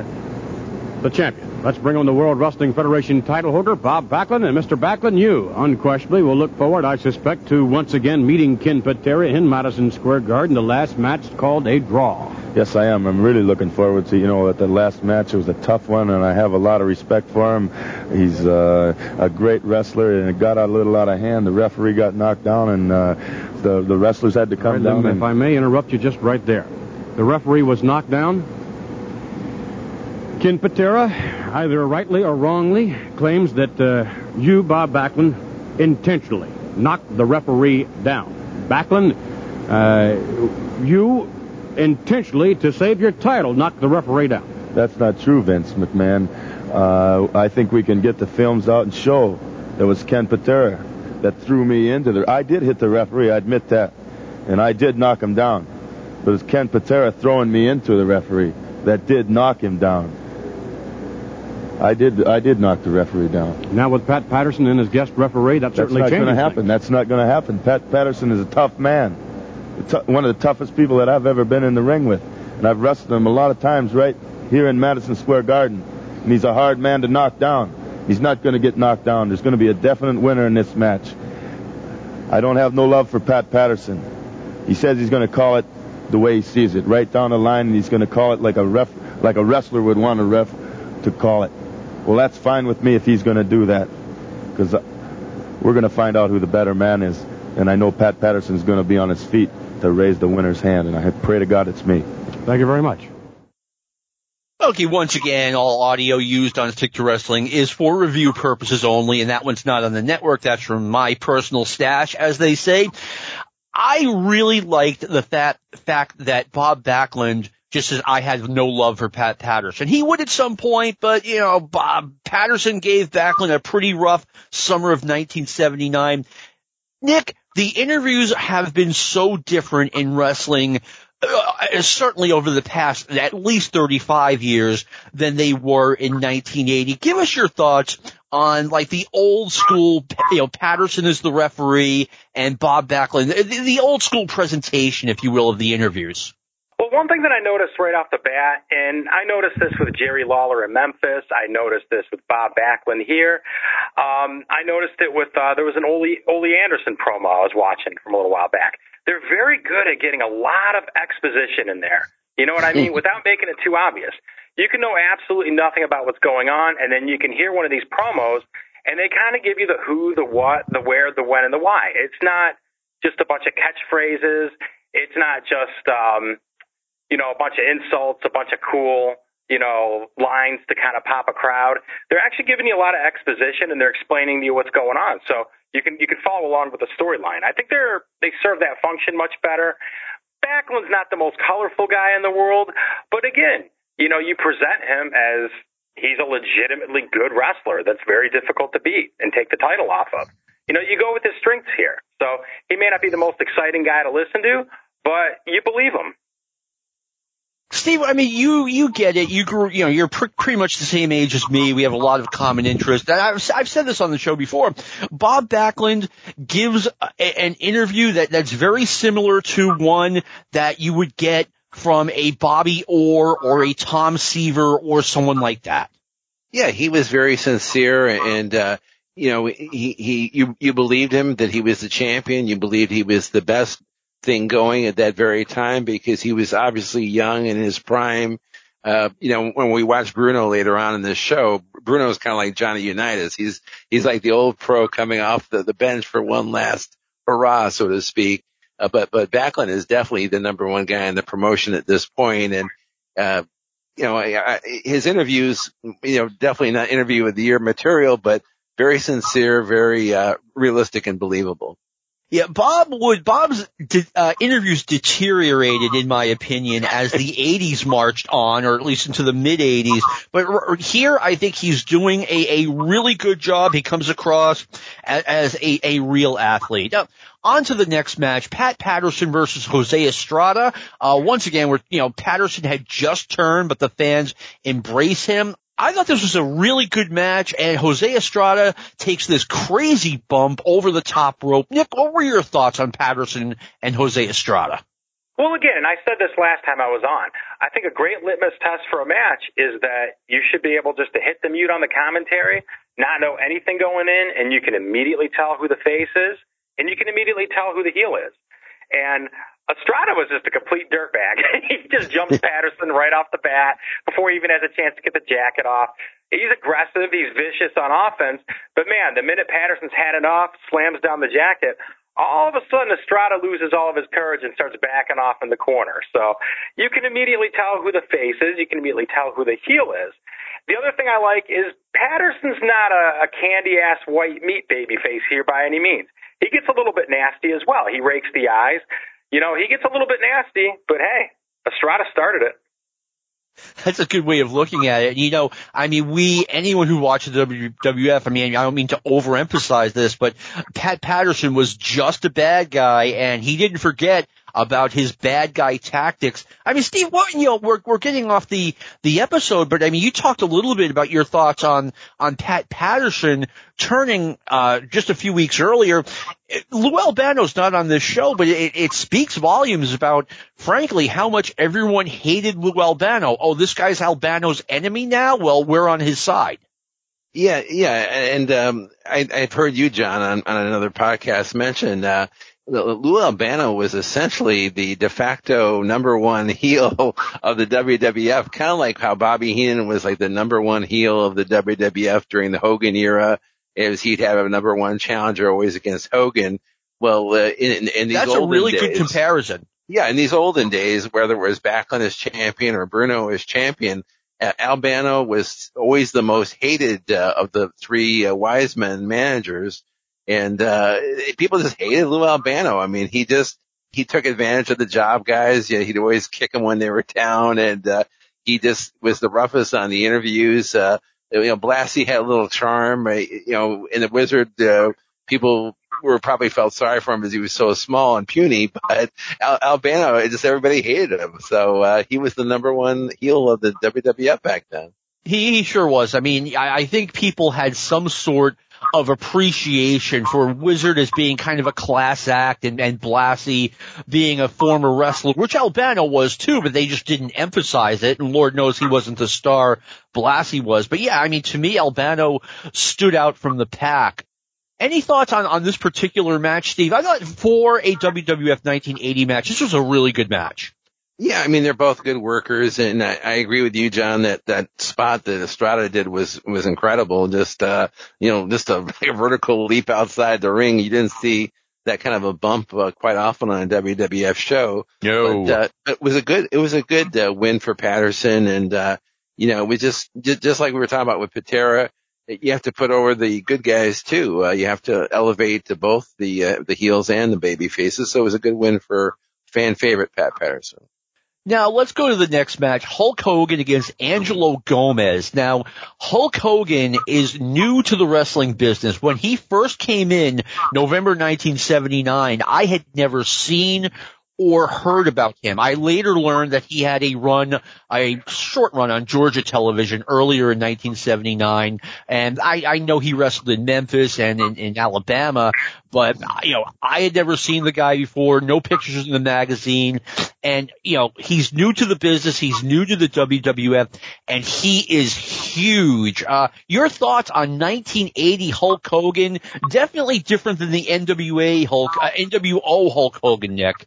the champion Let's bring on the World Wrestling Federation title holder, Bob Backlund. And Mr. Backlund, you unquestionably will look forward, I suspect, to once again meeting Ken Patera in Madison Square Garden. The last match called a draw. Yes, I am. I'm really looking forward to, you know, at the last match. It was a tough one, and I have a lot of respect for him. He's uh, a great wrestler, and it got a little out of hand. The referee got knocked down, and uh, the, the wrestlers had to come Right, down. If I may interrupt you just right there. The referee was knocked down. Ken Patera, either rightly or wrongly, claims that uh, you, Bob Backlund, intentionally knocked the referee down. Backlund, uh, you intentionally, to save your title, knocked the referee down. That's not true, Vince McMahon. Uh, I think we can get the films out and show that it was Ken Patera that threw me into the. I did hit the referee, I admit that, and I did knock him down. But it was Ken Patera throwing me into the referee that did knock him down. I did. I did knock the referee down. Now with Pat Patterson and his guest referee, that That's certainly not going to happen. That's not going to happen. Pat Patterson is a tough man, one of the toughest people that I've ever been in the ring with, and I've wrestled him a lot of times right here in Madison Square Garden. And he's a hard man to knock down. He's not going to get knocked down. There's going to be a definite winner in this match. I don't have no love for Pat Patterson. He says he's going to call it the way he sees it, right down the line, and he's going to call it like a ref, like a wrestler would want a ref to call it. Well, that's fine with me if he's going to do that, because uh, we're going to find out who the better man is, and I know Pat Patterson's going to be on his feet to raise the winner's hand, and I pray to God it's me. Thank you very much. Okay, once again, all audio used on Stick to Wrestling is for review purposes only, and that one's not on the network. That's from my personal stash, as they say. I really liked the fat, fact that Bob Backlund just as I had no love for Pat Patterson. He would at some point, but, you know, Bob Patterson gave Backlund a pretty rough summer of 1979. Nick, the interviews have been so different in wrestling uh, certainly over the past at least 35 years than they were in 1980. Give us your thoughts on like the old school, you know, Patterson is the referee and Bob Backlund, the, the old school presentation, if you will, of the interviews. Well, one thing that I noticed right off the bat, and I noticed this with Jerry Lawler in Memphis. I noticed this with Bob Backlund here. Um, I noticed it with uh, there was an Ole Ole Anderson promo I was watching from a little while back. They're very good at getting a lot of exposition in there. You know what I mean? Without making it too obvious. You can know absolutely nothing about what's going on, and then you can hear one of these promos, and they kind of give you the who, the what, the where, the when, and the why. It's not just a bunch of catchphrases. It's not just um, you know, a bunch of insults, a bunch of cool, you know, lines to kind of pop a crowd. They're actually giving you a lot of exposition and they're explaining to you what's going on. So you can you can follow along with the storyline. I think they're they serve that function much better. Backlund's not the most colorful guy in the world, but again, you know, you present him as he's a legitimately good wrestler that's very difficult to beat and take the title off of. You know, you go with his strengths here. So he may not be the most exciting guy to listen to, but you believe him. Steve, I mean, you you get it. You grew, you know, you're pr- pretty much the same age as me. We have a lot of common interests. I've, I've said this on the show before. Bob Backlund gives a, an interview that that's very similar to one that you would get from a Bobby Orr or a Tom Seaver or someone like that. Yeah, he was very sincere and, uh, you know, he, he, you, you believed him that he was the champion. You believed he was the best thing going at that very time because he was obviously young in his prime. Uh, you know, when we watch Bruno later on in this show, Bruno's kind of like Johnny Unitas. He's, he's like the old pro coming off the, the bench for one last hurrah, so to speak. Uh, but, but Backlund is definitely the number one guy in the promotion at this point. And, uh, you know, I, I, his interviews, you know, definitely not interview of the year material, but very sincere, very, uh, realistic and believable. Yeah, Bob would Bob's uh, interviews deteriorated, in my opinion, as the '80s marched on, or at least into the mid '80s. But r- here, I think he's doing a, a really good job. He comes across as, as a, a real athlete. Now, on to the next match: Pat Patterson versus Jose Estrada. Uh, once again, where you know Patterson had just turned, but the fans embrace him. I thought this was a really good match, and Jose Estrada takes this crazy bump over the top rope. Nick, what were your thoughts on Patterson and Jose Estrada? Well, again, and I said this last time I was on. I think a great litmus test for a match is that you should be able just to hit the mute on the commentary, not know anything going in, and you can immediately tell who the face is, and you can immediately tell who the heel is. And Estrada was just a complete dirtbag. <laughs> he just jumps <laughs> Patterson right off the bat before he even has a chance to get the jacket off. He's aggressive. He's vicious on offense. But man, the minute Patterson's had it off, slams down the jacket, all of a sudden Estrada loses all of his courage and starts backing off in the corner. So you can immediately tell who the face is. You can immediately tell who the heel is. The other thing I like is Patterson's not a, a candy ass white meat baby face here by any means. He gets a little bit nasty as well. He rakes the eyes. You know, he gets a little bit nasty, but hey, Estrada started it. That's a good way of looking at it. You know, I mean, we, anyone who watches WWF, I mean, I don't mean to overemphasize this, but Pat Patterson was just a bad guy and he didn't forget about his bad guy tactics. I mean, Steve, what, you know, we're, we're getting off the, the episode, but I mean, you talked a little bit about your thoughts on, on Pat Patterson turning, uh, just a few weeks earlier. Lou Albano's not on this show, but it, it speaks volumes about, frankly, how much everyone hated Lou Albano. Oh, this guy's Albano's enemy now? Well, we're on his side. Yeah, yeah, and um, I, I've heard you, John, on, on another podcast mention uh, Lou Albano was essentially the de facto number one <laughs> heel of the WWF, kind of like how Bobby Heenan was like the number one heel of the WWF during the Hogan era. As he'd have a number one challenger always against Hogan. Well, uh, in, in these that's olden a really days, good comparison. Yeah, in these olden days, whether it was Backlund as champion or Bruno as champion, uh, Albano was always the most hated uh, of the three uh, wise men managers and, uh, people just hated Lou Albano. I mean, he just, he took advantage of the job guys. You know, he'd always kick them when they were down and, uh, he just was the roughest on the interviews. Uh, you know, Blassie had a little charm, uh, you know, in the Wizard, uh, people were probably felt sorry for him because he was so small and puny, but Al- Albano, just everybody hated him. So, uh, he was the number one heel of the WWF back then. He, he sure was. I mean, I, I think people had some sort of appreciation for Wizard as being kind of a class act and, and Blassie being a former wrestler, which Albano was too, but they just didn't emphasize it. And Lord knows he wasn't the star Blassie was. But yeah, I mean, to me, Albano stood out from the pack. Any thoughts on, on this particular match, Steve? I thought for a WWF 1980 match, this was a really good match. Yeah, I mean they're both good workers, and I, I agree with you, John. That that spot that Estrada did was was incredible. Just uh, you know, just a, <laughs> a vertical leap outside the ring. You didn't see that kind of a bump uh, quite often on a WWF show. No, but, uh, it was a good it was a good uh, win for Patterson, and uh, you know, we just, just just like we were talking about with Patera. You have to put over the good guys too. Uh, you have to elevate to both the uh, the heels and the baby faces. So it was a good win for fan favorite Pat Patterson. Now let's go to the next match. Hulk Hogan against Angelo Gomez. Now Hulk Hogan is new to the wrestling business. When he first came in November 1979, I had never seen or heard about him. I later learned that he had a run, a short run on Georgia television earlier in 1979. And I, I know he wrestled in Memphis and in, in Alabama, but you know, I had never seen the guy before, no pictures in the magazine. And you know, he's new to the business, he's new to the WWF, and he is huge. Uh, your thoughts on 1980 Hulk Hogan? Definitely different than the NWA Hulk, uh, NWO Hulk Hogan, Nick.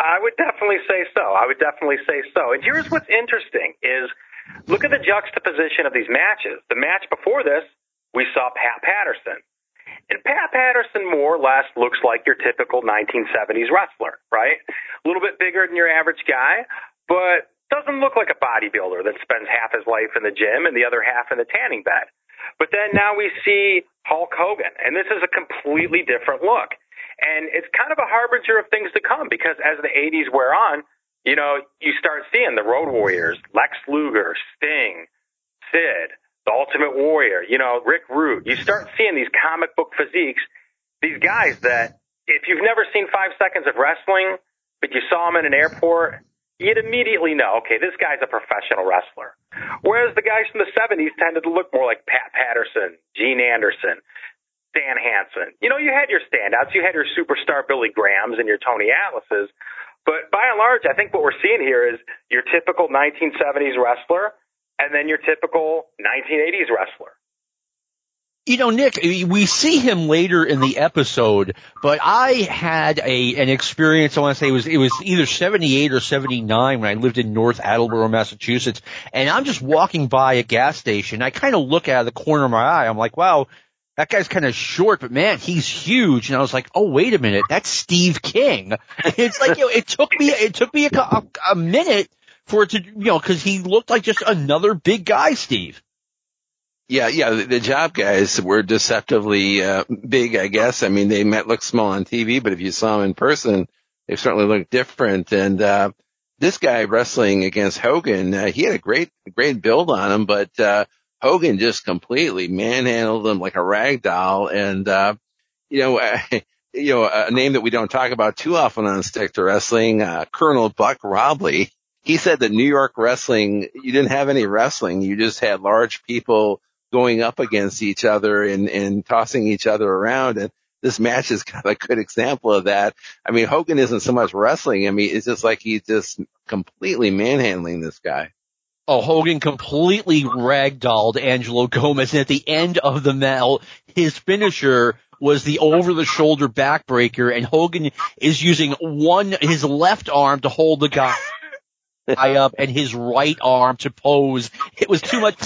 I would definitely say so. I would definitely say so. And here's what's interesting is look at the juxtaposition of these matches. The match before this, we saw Pat Patterson. And Pat Patterson more or less looks like your typical 1970s wrestler, right? A little bit bigger than your average guy, but doesn't look like a bodybuilder that spends half his life in the gym and the other half in the tanning bed. But then now we see Hulk Hogan, and this is a completely different look. And it's kind of a harbinger of things to come because as the 80s wear on, you know, you start seeing the Road Warriors, Lex Luger, Sting, Sid, the Ultimate Warrior, you know, Rick Rude. You start seeing these comic book physiques, these guys that if you've never seen five seconds of wrestling, but you saw them in an airport, you'd immediately know, okay, this guy's a professional wrestler. Whereas the guys from the 70s tended to look more like Pat Patterson, Gene Anderson, Stan Hansen. You know, you had your standouts. You had your superstar Billy Grahams and your Tony Atlases. But by and large, I think what we're seeing here is your typical 1970s wrestler and then your typical 1980s wrestler. You know, Nick, we see him later in the episode, but I had a an experience. I want to say it was it was either seventy eight or seventy nine when I lived in North Attleboro, Massachusetts, and I'm just walking by a gas station. I kind of look out of the corner of my eye. I'm like, wow, that guy's kind of short, but man, he's huge. And I was like, oh wait a minute, that's Steve King. <laughs> It's like you know, it took me it took me a, a, a minute for it to you know because he looked like just another big guy, Steve. Yeah, yeah. The, the job guys were deceptively uh, big, I guess. I mean, they might look small on TV, but if you saw them in person, they certainly looked different. And uh, this guy wrestling against Hogan, uh, he had a great, great build on him, but uh, Hogan just completely manhandled him like a rag doll. And uh, you know, <laughs> you know, a name that we don't talk about too often on Stick to Wrestling, uh, Colonel Buck Robley. He said that New York wrestling, you didn't have any wrestling. You just had large people going up against each other and, and tossing each other around. And this match is <laughs> kind of a good example of that. I mean, Hogan isn't so much wrestling. I mean, it's just like he's just completely manhandling this guy. Oh, Hogan completely ragdolled Angelo Gomez. And at the end of the match, his finisher was the over the shoulder backbreaker and Hogan is using one, his left arm to hold the guy <laughs> up and his right arm to pose. It was too much.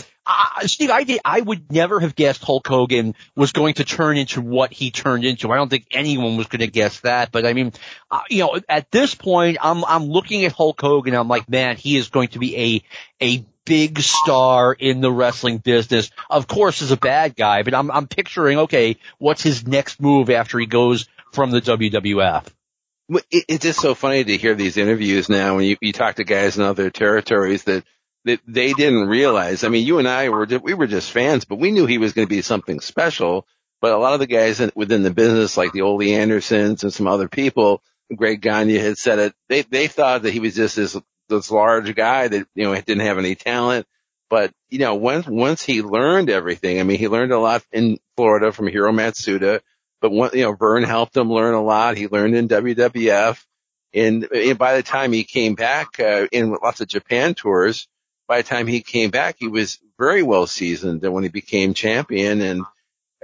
Steve, I did, I would never have guessed Hulk Hogan was going to turn into what he turned into. I don't think anyone was going to guess that, but I mean, uh, you know, at this point, I'm, I'm looking at Hulk Hogan. I'm like, man, he is going to be a, a big star in the wrestling business. Of course, as a bad guy, but I'm, I'm picturing, okay, what's his next move after he goes from the WWF? It's just so funny to hear these interviews now when you, you talk to guys in other territories that that they didn't realize. I mean, you and I were we were just fans, but we knew he was going to be something special. But a lot of the guys within the business, like the Ole Andersons and some other people, Greg Gagne had said it. They they thought that he was just this this large guy that you know didn't have any talent. But you know, once once he learned everything, I mean, he learned a lot in Florida from Hiro Matsuda. But one, you know, Vern helped him learn a lot. He learned in WWF. And, and by the time he came back uh, in lots of Japan tours, by the time he came back, he was very well seasoned. When he became champion, and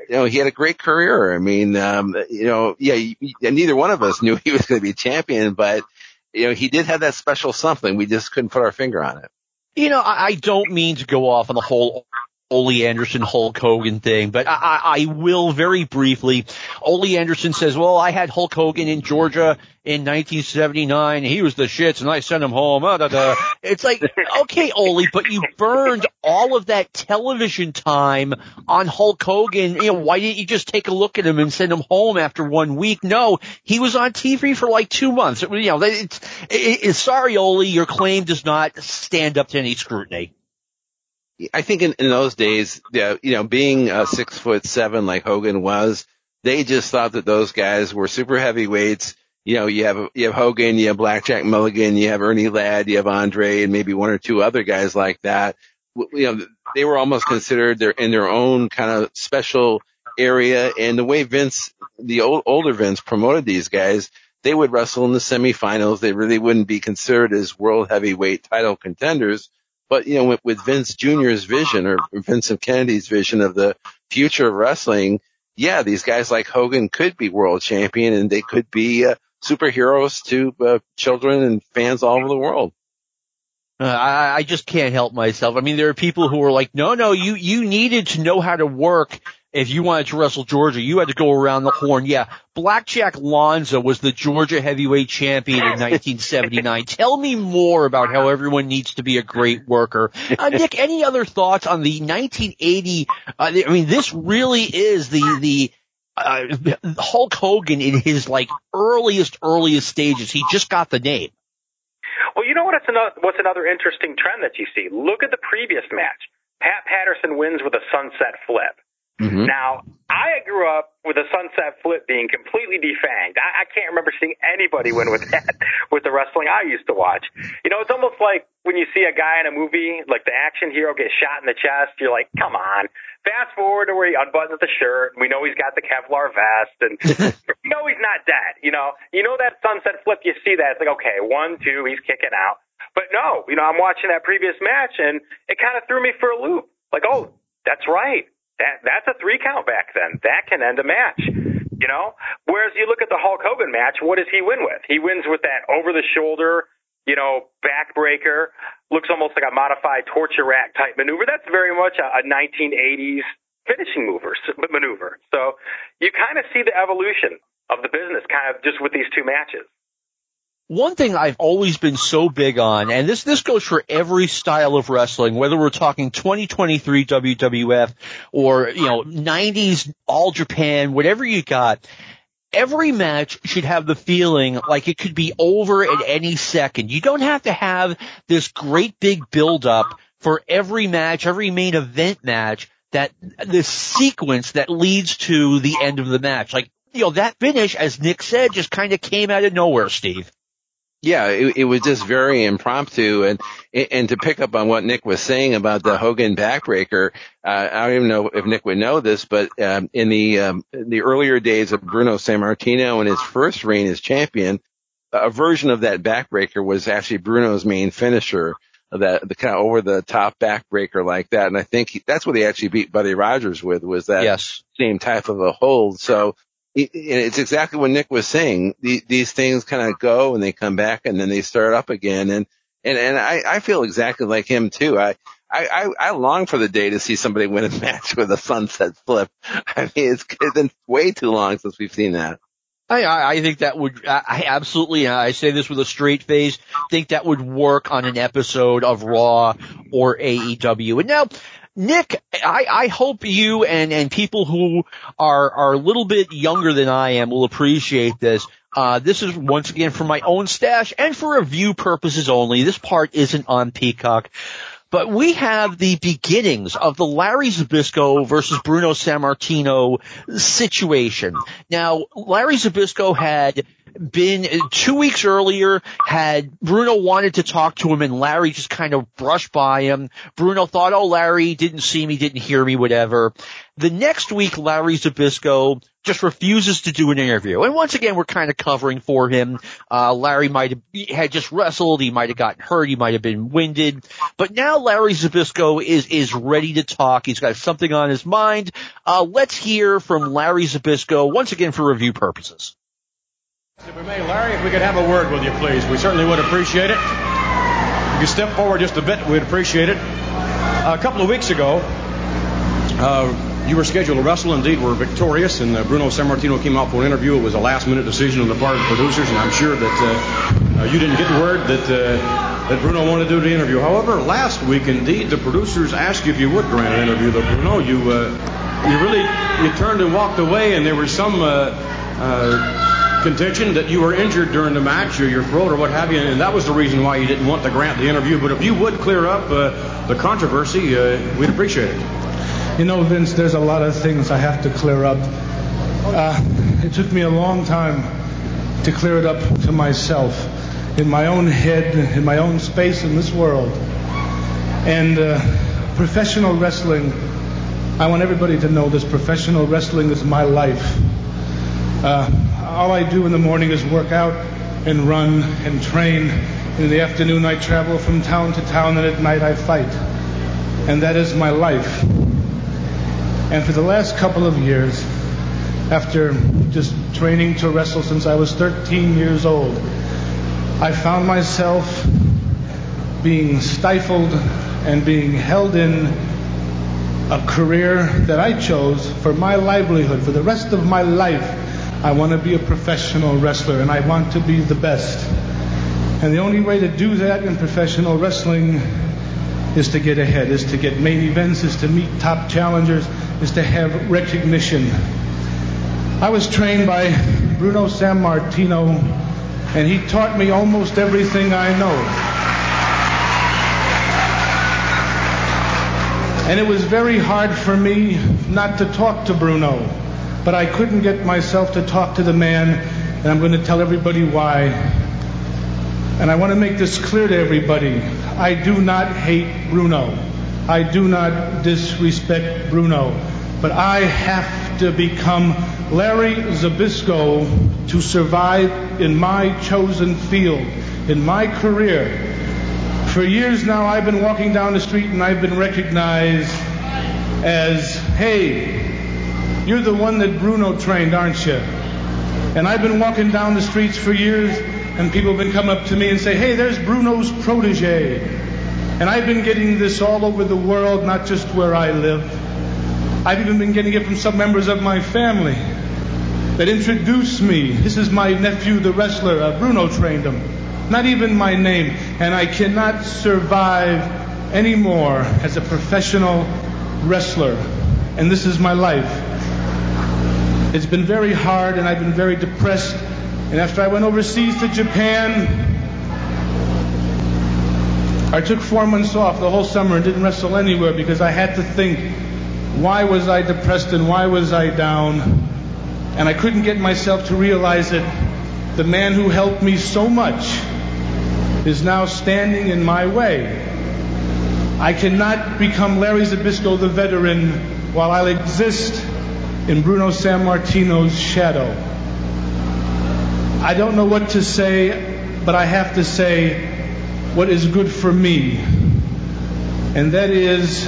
you know, he had a great career. I mean, um, you know, yeah, neither one of us knew <laughs> he was going to be champion, but you know, he did have that special something. We just couldn't put our finger on it. You know, I don't mean to go off on the whole Ole Anderson Hulk Hogan thing, but I, I will very briefly. Ole Anderson says, well, I had Hulk Hogan in Georgia in 1979. He was the shits and I sent him home. Uh, da, da. It's like, okay, Ole, but you burned all of that television time on Hulk Hogan. You know, why didn't you just take a look at him and send him home after one week? No, he was on TV for like two months. You know, it's, it, it, sorry, Ole, your claim does not stand up to any scrutiny. I think in, in those days, you know, being a six foot seven like Hogan was, they just thought that those guys were super heavyweights. You know, you have, you have Hogan, you have Blackjack Mulligan, you have Ernie Ladd, you have Andre and maybe one or two other guys like that. You know, they were almost considered they're in their own kind of special area. And the way Vince, the old, older Vince promoted these guys, they would wrestle in the semifinals. They really wouldn't be considered as world heavyweight title contenders but you know, with, with Vince Jr.'s vision or Vincent Kennedy's vision of the future of wrestling, yeah, these guys like Hogan could be world champion and they could be uh, superheroes to uh, children and fans all over the world. Uh, I, I just can't help myself. I mean, there are people who are like, no, no, you, you needed to know how to work if you wanted to wrestle Georgia, you had to go around the horn. Yeah, Blackjack Lanza was the Georgia heavyweight champion in 1979. <laughs> Tell me more about how everyone needs to be a great worker. Uh, <laughs> Nick, any other thoughts on the 1980? Uh, I mean, this really is the the uh, Hulk Hogan in his like earliest earliest stages. He just got the name. Well, you know what? It's another, what's another interesting trend that you see? Look at the previous match. Pat Patterson wins with a sunset flip. Mm-hmm. Now, I grew up with a sunset flip being completely defanged. I, I can't remember seeing anybody win with that <laughs> with the wrestling I used to watch. You know, it's almost like when you see a guy in a movie, like the action hero get shot in the chest, you're like, come on. Fast forward to where he unbuttons the shirt. And we know he's got the Kevlar vest, and <laughs> you know he's not dead. You know, you know that sunset flip. You see that it's like, okay, one, two, he's kicking out. But no, you know, I'm watching that previous match, and it kind of threw me for a loop. Like, oh, that's right. That that's a three count back then. That can end a match. You know? Whereas you look at the Hulk Hogan match, what does he win with? He wins with that over the shoulder, you know, backbreaker. Looks almost like a modified torture rack type maneuver. That's very much a, a 1980s finishing mover, maneuver. So you kind of see the evolution of the business kind of just with these two matches one thing I've always been so big on, and this, this goes for every style of wrestling, whether we're talking 2023 WWF or, you know, 90s All Japan, whatever you got, every match should have the feeling like it could be over at any second. You don't have to have this great big build up for every match, every main event match that this sequence that leads to the end of the match. Like, you know, that finish, as Nick said, just kind of came out of nowhere, Steve yeah, it, it, was just very impromptu. And and to pick up on what Nick was saying about the Hogan backbreaker, uh, I don't even know if Nick would know this, but um, in the um, the earlier days of Bruno Sammartino and his first reign as champion, a version of that backbreaker was actually Bruno's main finisher. That the kind of over the top backbreaker like that, and I think he, that's what he actually beat Buddy Rogers with was that yes. same type of a hold. So it's exactly what Nick was saying. These things kind of go and they come back and then they start up again. And, and, and I, I feel exactly like him too. I, I, I long for the day to see somebody win a <laughs> match with a sunset flip. I mean, it's, it's been way too long since we've seen that. I, I think that would, I absolutely, I say this with a straight face, think that would work on an episode of Raw or AEW. And now, Nick, I, I hope you and, and people who are, are a little bit younger than I am will appreciate this. Uh, this is once again for my own stash and for review purposes only. This part isn't on Peacock. But we have the beginnings of the Larry Zbyszko versus Bruno Sammartino situation. Now, Larry Zbyszko had been two weeks earlier had Bruno wanted to talk to him and Larry just kind of brushed by him. Bruno thought, oh, Larry didn't see me, didn't hear me, whatever. The next week, Larry Zbyszko just refuses to do an interview. And once again, we're kind of covering for him. Uh, Larry might have had just wrestled. He might have gotten hurt. He might have been winded. But now Larry Zbyszko is, is ready to talk. He's got something on his mind. Uh, let's hear from Larry Zbyszko once again for review purposes. If we may, Larry, if we could have a word with you, please. We certainly would appreciate it. If you step forward just a bit, we'd appreciate it. a couple of weeks ago, uh, you were scheduled to wrestle. Indeed, were victorious, and uh, Bruno Sammartino came out for an interview. It was a last-minute decision on the part of the producers, and I'm sure that uh, uh you didn't get word that uh, that Bruno wanted to do the interview. However, last week, indeed, the producers asked you if you would grant an interview to Bruno. You uh, you really you turned and walked away, and there was some contention that you were injured during the match or your throat or what have you, and that was the reason why you didn't want to grant the interview. But if you would clear up uh, the controversy, uh, we'd appreciate it. You know, Vince, there's a lot of things I have to clear up. Uh, it took me a long time to clear it up to myself, in my own head, in my own space in this world. And uh, professional wrestling, I want everybody to know this professional wrestling is my life. Uh, all I do in the morning is work out and run and train. In the afternoon, I travel from town to town, and at night, I fight. And that is my life. And for the last couple of years, after just training to wrestle since I was 13 years old, I found myself being stifled and being held in a career that I chose for my livelihood, for the rest of my life. I want to be a professional wrestler and I want to be the best. And the only way to do that in professional wrestling is to get ahead, is to get main events, is to meet top challengers, is to have recognition. I was trained by Bruno Sammartino, and he taught me almost everything I know. And it was very hard for me not to talk to Bruno. But I couldn't get myself to talk to the man, and I'm going to tell everybody why. And I want to make this clear to everybody. I do not hate Bruno. I do not disrespect Bruno. But I have to become Larry Zbyszko to survive in my chosen field, in my career. For years now, I've been walking down the street and I've been recognized as, hey, you're the one that Bruno trained, aren't you? And I've been walking down the streets for years and people have been coming up to me and say, hey, there's Bruno's protege. And I've been getting this all over the world, not just where I live. I've even been getting it from some members of my family that introduced me. This is my nephew, the wrestler. Uh, Bruno trained him. Not even my name. And I cannot survive anymore as a professional wrestler. And this is my life. It's been very hard and I've been very depressed. And after I went overseas to Japan, I took four months off the whole summer and didn't wrestle anywhere because I had to think, why was I depressed and why was I down? And I couldn't get myself to realize that the man who helped me so much is now standing in my way. I cannot become Larry Zbyszko, the veteran, while I exist in Bruno Sammartino's shadow. I don't know what to say, but I have to say what is good for me. And that is,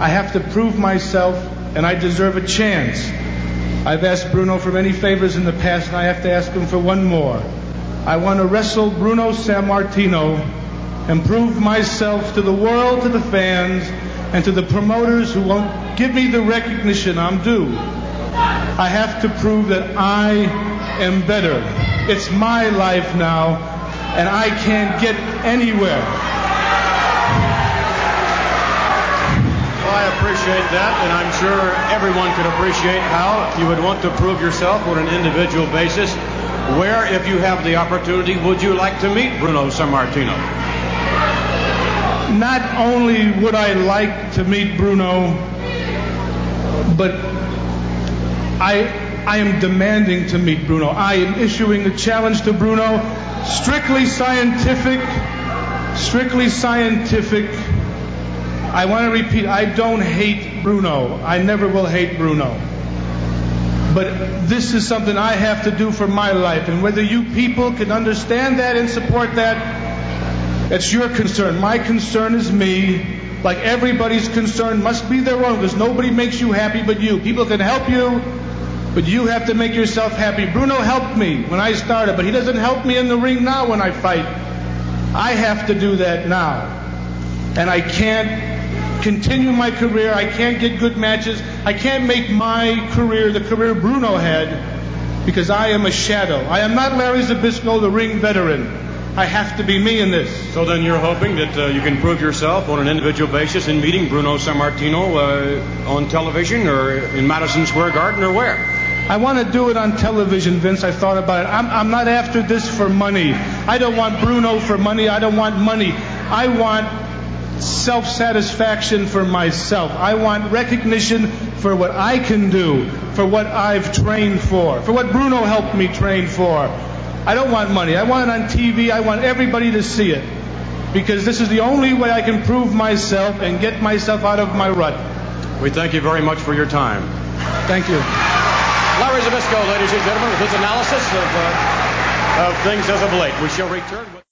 I have to prove myself and I deserve a chance. I've asked Bruno for many favors in the past and I have to ask him for one more. I want to wrestle Bruno Sammartino and prove myself to the world, to the fans, and to the promoters who won't give me the recognition I'm due. I have to prove that I am better. It's my life now, and I can't get anywhere. Well, I appreciate that, and I'm sure everyone could appreciate how you would want to prove yourself on an individual basis. Where, if you have the opportunity, would you like to meet Bruno Sammartino? Not only would I like to meet Bruno, but I, I am demanding to meet Bruno. I am issuing a challenge to Bruno, strictly scientific, strictly scientific. I want to repeat, I don't hate Bruno. I never will hate Bruno. But this is something I have to do for my life. And whether you people can understand that and support that, that's your concern. My concern is me. Like everybody's concern must be their own because nobody makes you happy but you. People can help you, but you have to make yourself happy. Bruno helped me when I started, but he doesn't help me in the ring now when I fight. I have to do that now. And I can't continue my career. I can't get good matches. I can't make my career the career Bruno had because I am a shadow. I am not Larry Zbyszko, the ring veteran. I have to be me in this. So then you're hoping that uh, you can prove yourself on an individual basis in meeting Bruno Sammartino uh, on television or in Madison Square Garden or where? I want to do it on television, Vince. I thought about it. I'm, I'm not after this for money. I don't want Bruno for money. I don't want money. I want self satisfaction for myself. I want recognition for what I can do, for what I've trained for, for what Bruno helped me train for. I don't want money. I want it on TV. I want everybody to see it. Because this is the only way I can prove myself and get myself out of my rut. We thank you very much for your time. Thank you. Larry Zbyszko, ladies and gentlemen, with his analysis of, uh, of things as of late. We shall return. With-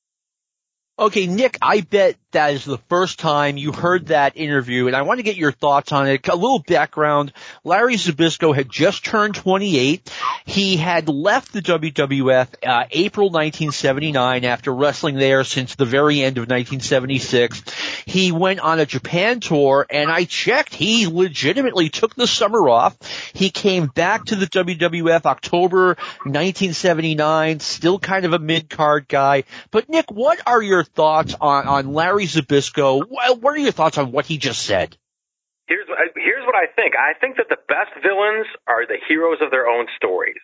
Okay, Nick, I bet that is the first time you heard that interview, and I want to get your thoughts on it. A little background. Larry Zbyszko had just turned 28. He had left the WWF uh, April 1979 after wrestling there since the very end of 1976. He went on a Japan tour, and I checked. He legitimately took the summer off. He came back to the WWF October 1979, still kind of a mid-card guy. But Nick, what are your thoughts on, on Larry Zbyszko? What are your thoughts on what he just said? Here's uh, here's what I think. I think that the best villains are the heroes of their own stories.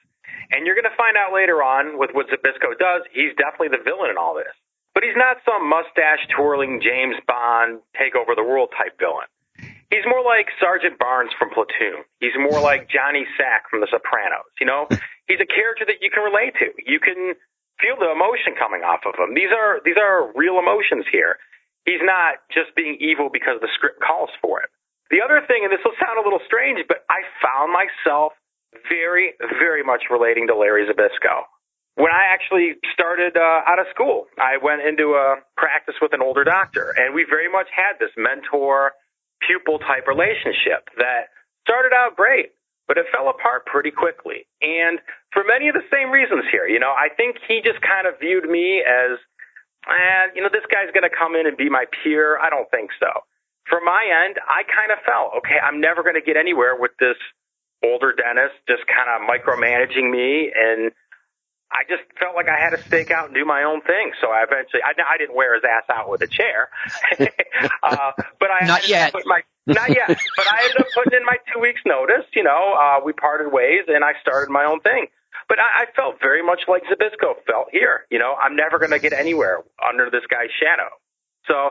And you're going to find out later on with what Zbyszko does, he's definitely the villain in all this. But he's not some mustache twirling James Bond take over the world type villain. He's more like Sergeant Barnes from Platoon. He's more <laughs> like Johnny Sack from The Sopranos. You know, <laughs> he's a character that you can relate to. You can feel the emotion coming off of him. These are these are real emotions here. He's not just being evil because the script calls for it. The other thing, and this will sound a little strange, but I found myself very, very much relating to Larry Zbyszko. When I actually started uh, out of school, I went into a practice with an older doctor, and we very much had this mentor pupil type relationship that started out great, but it fell apart pretty quickly. And for many of the same reasons here, you know, I think he just kind of viewed me as, eh, you know, this guy's going to come in and be my peer. I don't think so. From my end, I kind of felt, okay, I'm never going to get anywhere with this older dentist just kind of micromanaging me and I just felt like I had to stake out and do my own thing. So I eventually, I, I didn't wear his ass out with a chair, <laughs> uh, but I not yet. My, not yet, but I ended up putting in my two weeks notice. You know, uh, we parted ways and I started my own thing. But I, I felt very much like Zbyszko felt here. You know, I'm never going to get anywhere under this guy's shadow. So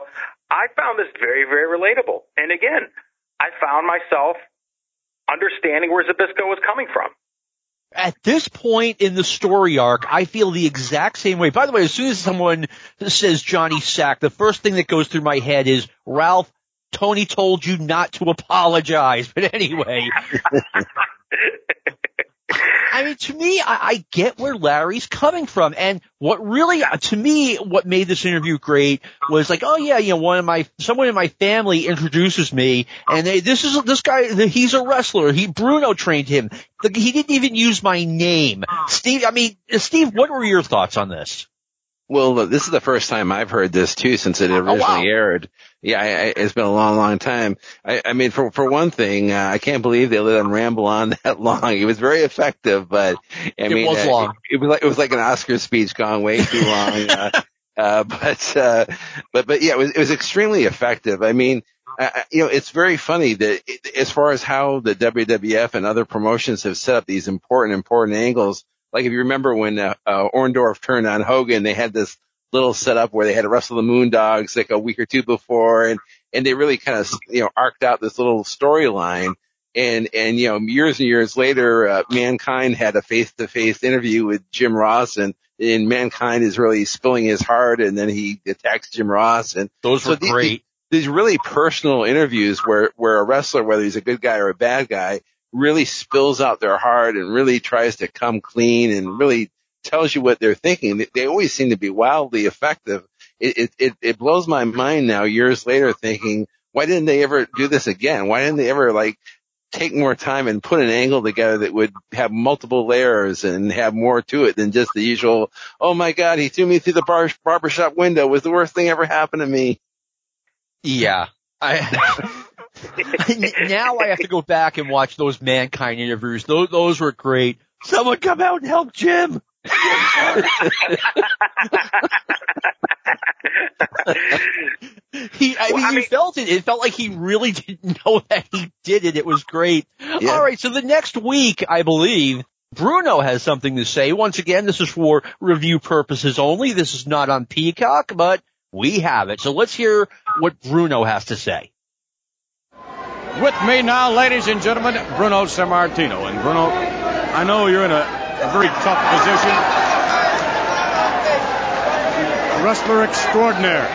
I found this very, very relatable. And again, I found myself understanding where Zbyszko was coming from. At this point in the story arc, I feel the exact same way. By the way, as soon as someone says Johnny Sack, the first thing that goes through my head is, Ralph, Tony told you not to apologize. <laughs> But anyway. <laughs> I mean, to me, I, I, get where Larry's coming from. And what really, uh, to me, what made this interview great was like, oh yeah, you know, one of my, someone in my family introduces me and they, this is, this guy, he's a wrestler. He, Bruno trained him. He didn't even use my name. Oh. Steve, I mean, uh, Steve, what were your thoughts on this? Well, this is the first time I've heard this too since it originally oh, wow. aired. Yeah, I, I, it's been a long, long time. I, I mean, for for one thing, uh, I can't believe they let him ramble on <laughs> that long. It was very effective, but I it mean, was uh, long. It, it, was like it was like an Oscar speech gone way too long. uh, <laughs> uh, but uh, but but yeah, it was it was extremely effective. I mean, uh, you know, it's very funny that it, as far as how the WWF and other promotions have set up these important important angles like if you remember when uh, uh, Orndorff turned on Hogan, they had this little setup where they had to wrestle the Moondogs like a week or two before, and and they really kind of you know arced out this little storyline. And and you know years and years later, uh, Mankind had a face to face interview with Jim Ross, and and Mankind is really spilling his heart, and then he attacks Jim Ross, and those were great. These, these really personal interviews where where a wrestler, whether he's a good guy or a bad guy, really spills out their heart and really tries to come clean and really tells you what they're thinking. They always seem to be wildly effective. It, it, it blows my mind now years later thinking, why didn't they ever do this again? Why didn't they ever like take more time and put an angle together that would have multiple layers and have more to it than just the usual, oh my God, he threw me through the bar- barbershop window it was the worst thing ever happened to me. Yeah. I, <laughs> <laughs> now I have to go back and watch those mankind interviews. Those, those were great. Someone come out and help Jim. he, I mean, you felt it. It felt like he really <laughs> didn't know that he did it. It was great. Yeah. All right. So the next week, I believe, Bruno has something to say. Once again, this is for review purposes only. This is not on Peacock, but we have it. So let's hear what Bruno has to say. With me now, ladies and gentlemen, Bruno Sammartino. And Bruno, I know you're in a, a very tough position. Wrestler extraordinaire,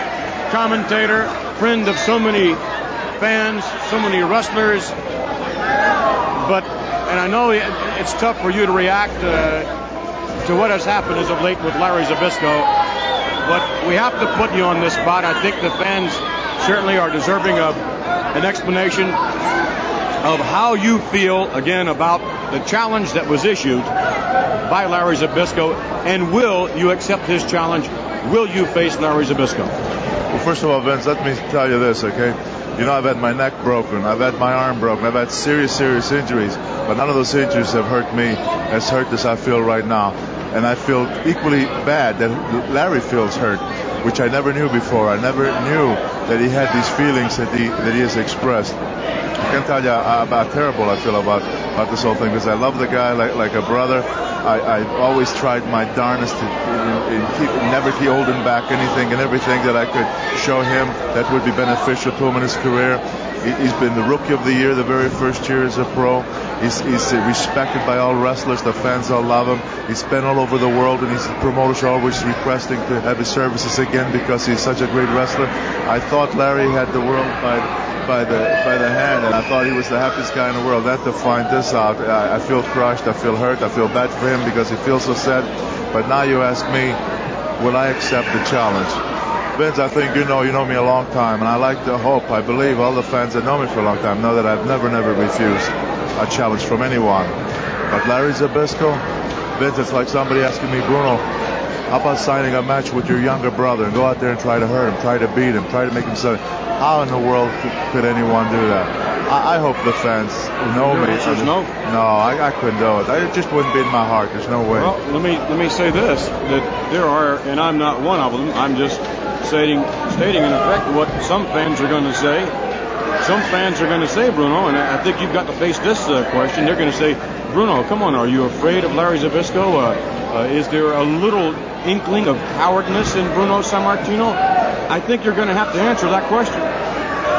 commentator, friend of so many fans, so many wrestlers. But, and I know it's tough for you to react uh, to what has happened as of late with Larry Zbyszko. But we have to put you on this spot. I think the fans certainly are deserving of an explanation of how you feel again about the challenge that was issued by Larry Zbyszko, and will you accept his challenge? Will you face Larry Zbyszko? Well, first of all, Vince, let me tell you this, okay? You know, I've had my neck broken, I've had my arm broken, I've had serious, serious injuries, but none of those injuries have hurt me as hurt as I feel right now. And I feel equally bad that Larry feels hurt which I never knew before. I never knew that he had these feelings that he that he has expressed. I can't tell you uh, how, terrible I feel about about this whole thing because I love the guy like like a brother. I, I always tried my darnest to in, in keep, never keep holding back anything and everything that I could show him that would be beneficial to him in his career. He's been the rookie of the year the very first year as a pro. He's, he's respected by all wrestlers. The fans all love him. He's been all over the world, and his promoters are always requesting to have his services again because he's such a great wrestler. I thought Larry had the world by by the by the hand, and I thought he was the happiest guy in the world. Then to find this out, I, I feel crushed. I feel hurt. I feel bad for him because he feels so sad. But now you ask me, will I accept the challenge? Vince, I think you know you know me a long time, and I like to hope, I believe all the fans that know me for a long time know that I've never, never refused a challenge from anyone. But Larry Zbyszko, Vince, it's like somebody asking me, Bruno, how about signing a match with your younger brother and go out there and try to hurt him, try to beat him, try to make him suffer? how in the world could, anyone do that? I, I, hope the fans know Your me. answer no. No, I, I couldn't do it. I, it just wouldn't be in my heart. There's no way. Well, let me let me say this: that there are, and I'm not one of them. I'm just stating stating in effect what some fans are going to say. Some fans are going to say, Bruno, and I think you've got to face this uh, question. They're going to say, Bruno, come on, are you afraid of Larry Zbyszko? Uh, uh, is there a little inkling of cowardness in Bruno Sammartino? I think you're going to have to answer that question.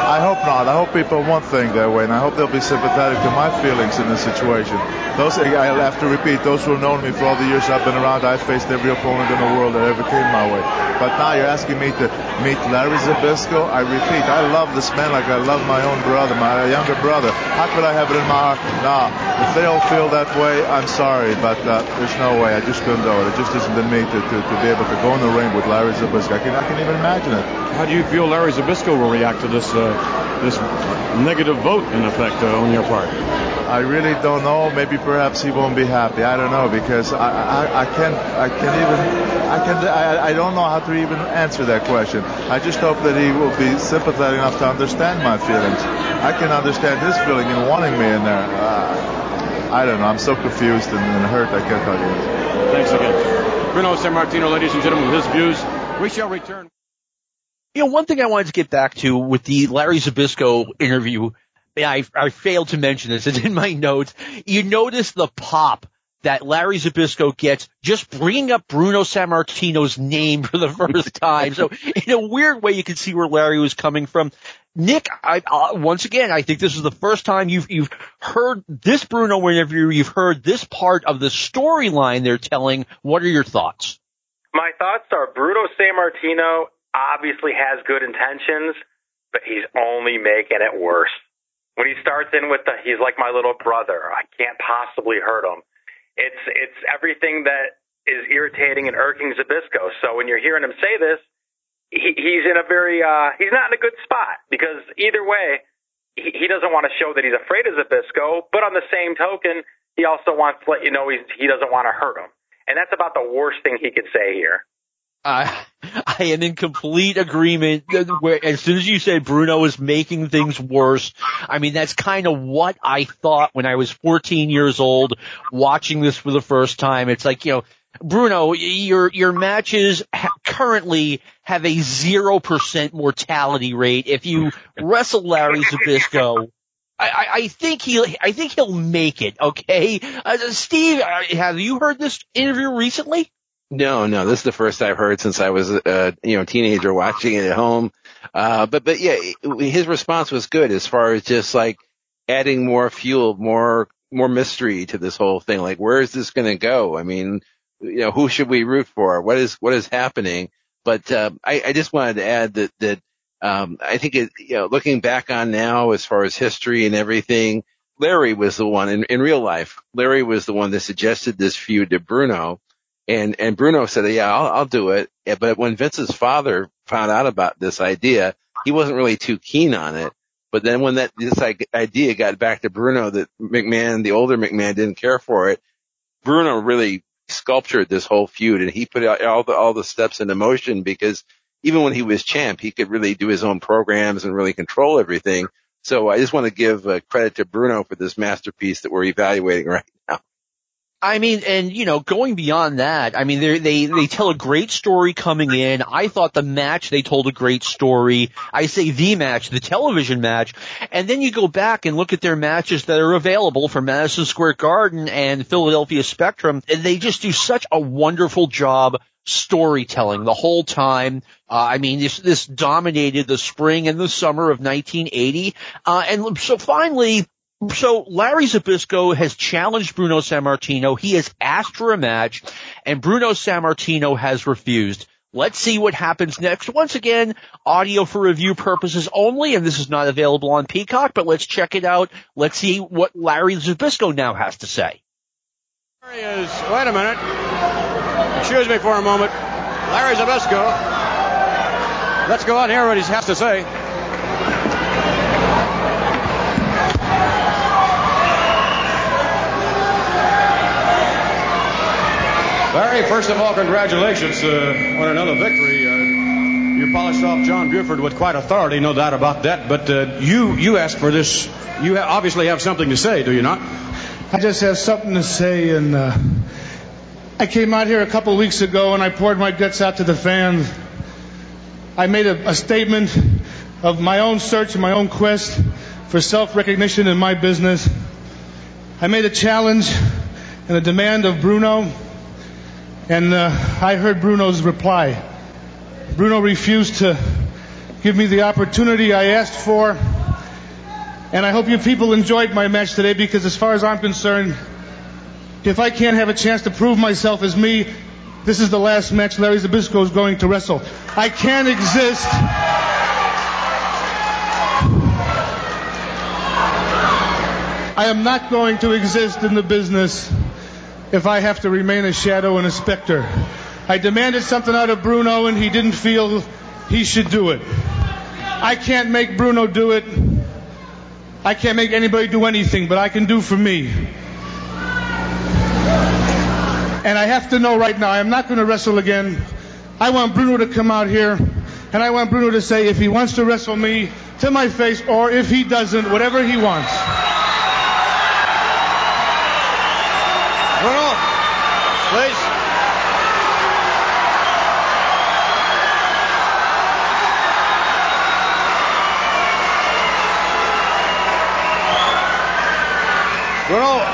I hope not. I hope people won't think that way, and I hope they'll be sympathetic to my feelings in this situation. Those, I have to repeat, those who have known me for all the years I've been around, I've faced every opponent in the world that ever came my way. But now you're asking me to meet Larry Zbyszko. I repeat, I love this man like I love my own brother, my younger brother. How could I have it in my heart? Nah, if they all feel that way, I'm sorry, but uh, there's no way. I just couldn't do it. It just isn't in me to, to, to be able to go in the ring with Larry Zbyszko. I can, I can even imagine it. How do you feel Larry Zbyszko will react to this uh, this negative vote in effect uh, on your part? I really don't know. Maybe perhaps he won't be happy. I don't know because I, I, I can't I can't even I can I, I don't know how to even answer that question. I just hope that he will be sympathetic enough to understand my feelings. I can understand his feeling in wanting me in there. Uh, I don't know. I'm so confused and, and hurt. I can't tell you. Thanks again, Bruno Sammartino, ladies and gentlemen, with his views. We shall return. You know, one thing I wanted to get back to with the Larry Zbyszko interview, I, I failed to mention this. It's in my notes. You notice the pop that Larry Zbyszko gets just bringing up Bruno Sammartino's name for the first <laughs> time. So in a weird way, you can see where Larry was coming from. Nick, I, uh, once again, I think this is the first time you've you've heard this Bruno interview. You've heard this part of the storyline they're telling. What are your thoughts? My thoughts are Bruno Sammartino obviously has good intentions, but he's only making it worse. When he starts in with the he's like my little brother, I can't possibly hurt him. It's it's everything that is irritating and irking Zbyszko. So when you're hearing him say this, he, he's in a very uh he's not in a good spot because either way, he, he doesn't want to show that he's afraid of Zbyszko, but on the same token, he also wants to let you know he's he doesn't want to hurt him. And that's about the worst thing he could say here. I am in complete agreement. Where as soon as you say Bruno is making things worse, I mean that's kind of what I thought when I was 14 years old watching this for the first time. It's like you know, Bruno, your your matches ha- currently have a zero percent mortality rate. If you wrestle Larry Zbyszko. I, I think he'll. I think he'll make it. Okay, uh, Steve, uh, have you heard this interview recently? No, no, this is the first I've heard since I was a you know teenager watching it at home. Uh, but but yeah, his response was good as far as just like adding more fuel, more more mystery to this whole thing. Like, where is this going to go? I mean, you know, who should we root for? What is what is happening? But uh, I, I just wanted to add that that um, I think it, you know, looking back on now as far as history and everything, Larry was the one in, in real life. Larry was the one that suggested this feud to Bruno and, and Bruno said, yeah, I'll, I'll do it. But when Vince's father found out about this idea, he wasn't really too keen on it. But then when that, this idea got back to Bruno that McMahon, the older McMahon didn't care for it, Bruno really sculptured this whole feud and he put all the, all the steps into motion because even when he was champ, he could really do his own programs and really control everything. So I just want to give uh, credit to Bruno for this masterpiece that we're evaluating <laughs> right. I mean, and you know, going beyond that, I mean, they they they tell a great story coming in. I thought the match they told a great story. I say the match, the television match, and then you go back and look at their matches that are available for Madison Square Garden and Philadelphia Spectrum, and they just do such a wonderful job storytelling the whole time. Uh, I mean, this this dominated the spring and the summer of 1980, uh, and so finally. So Larry Zbyszko has challenged Bruno Sammartino. He has asked for a match, and Bruno Sammartino has refused. Let's see what happens next. Once again, audio for review purposes only, and this is not available on Peacock, but let's check it out. Let's see what Larry Zbyszko now has to say. He is. Wait a minute. Excuse me for a moment. Larry Zbyszko. Let's go on hear what he has to say. Larry, first of all, congratulations uh, on another victory. Uh, you polished off John Buford with quite authority, no doubt about that. But uh, you you asked for this. You ha- obviously have something to say, do you not? I just have something to say, and uh, I came out here a couple weeks ago and I poured my guts out to the fans. I made a, a statement of my own search and my own quest for self-recognition in my business. I made a challenge and a demand of Bruno, and uh, I heard Bruno's reply. Bruno refused to give me the opportunity I asked for. And I hope you people enjoyed my match today because as far as I'm concerned, if I can't have a chance to prove myself as me, this is the last match Larry Zbyszko is going to wrestle. I can't exist. I am not going to exist in the business if I have to remain a shadow and a specter. I demanded something out of Bruno and he didn't feel he should do it. I can't make Bruno do it. I can't make anybody do anything, but I can do for me. And I have to know right now, I'm not going to wrestle again. I want Bruno to come out here, and I want Bruno to say if he wants to wrestle me to my face, or if he doesn't, whatever he wants.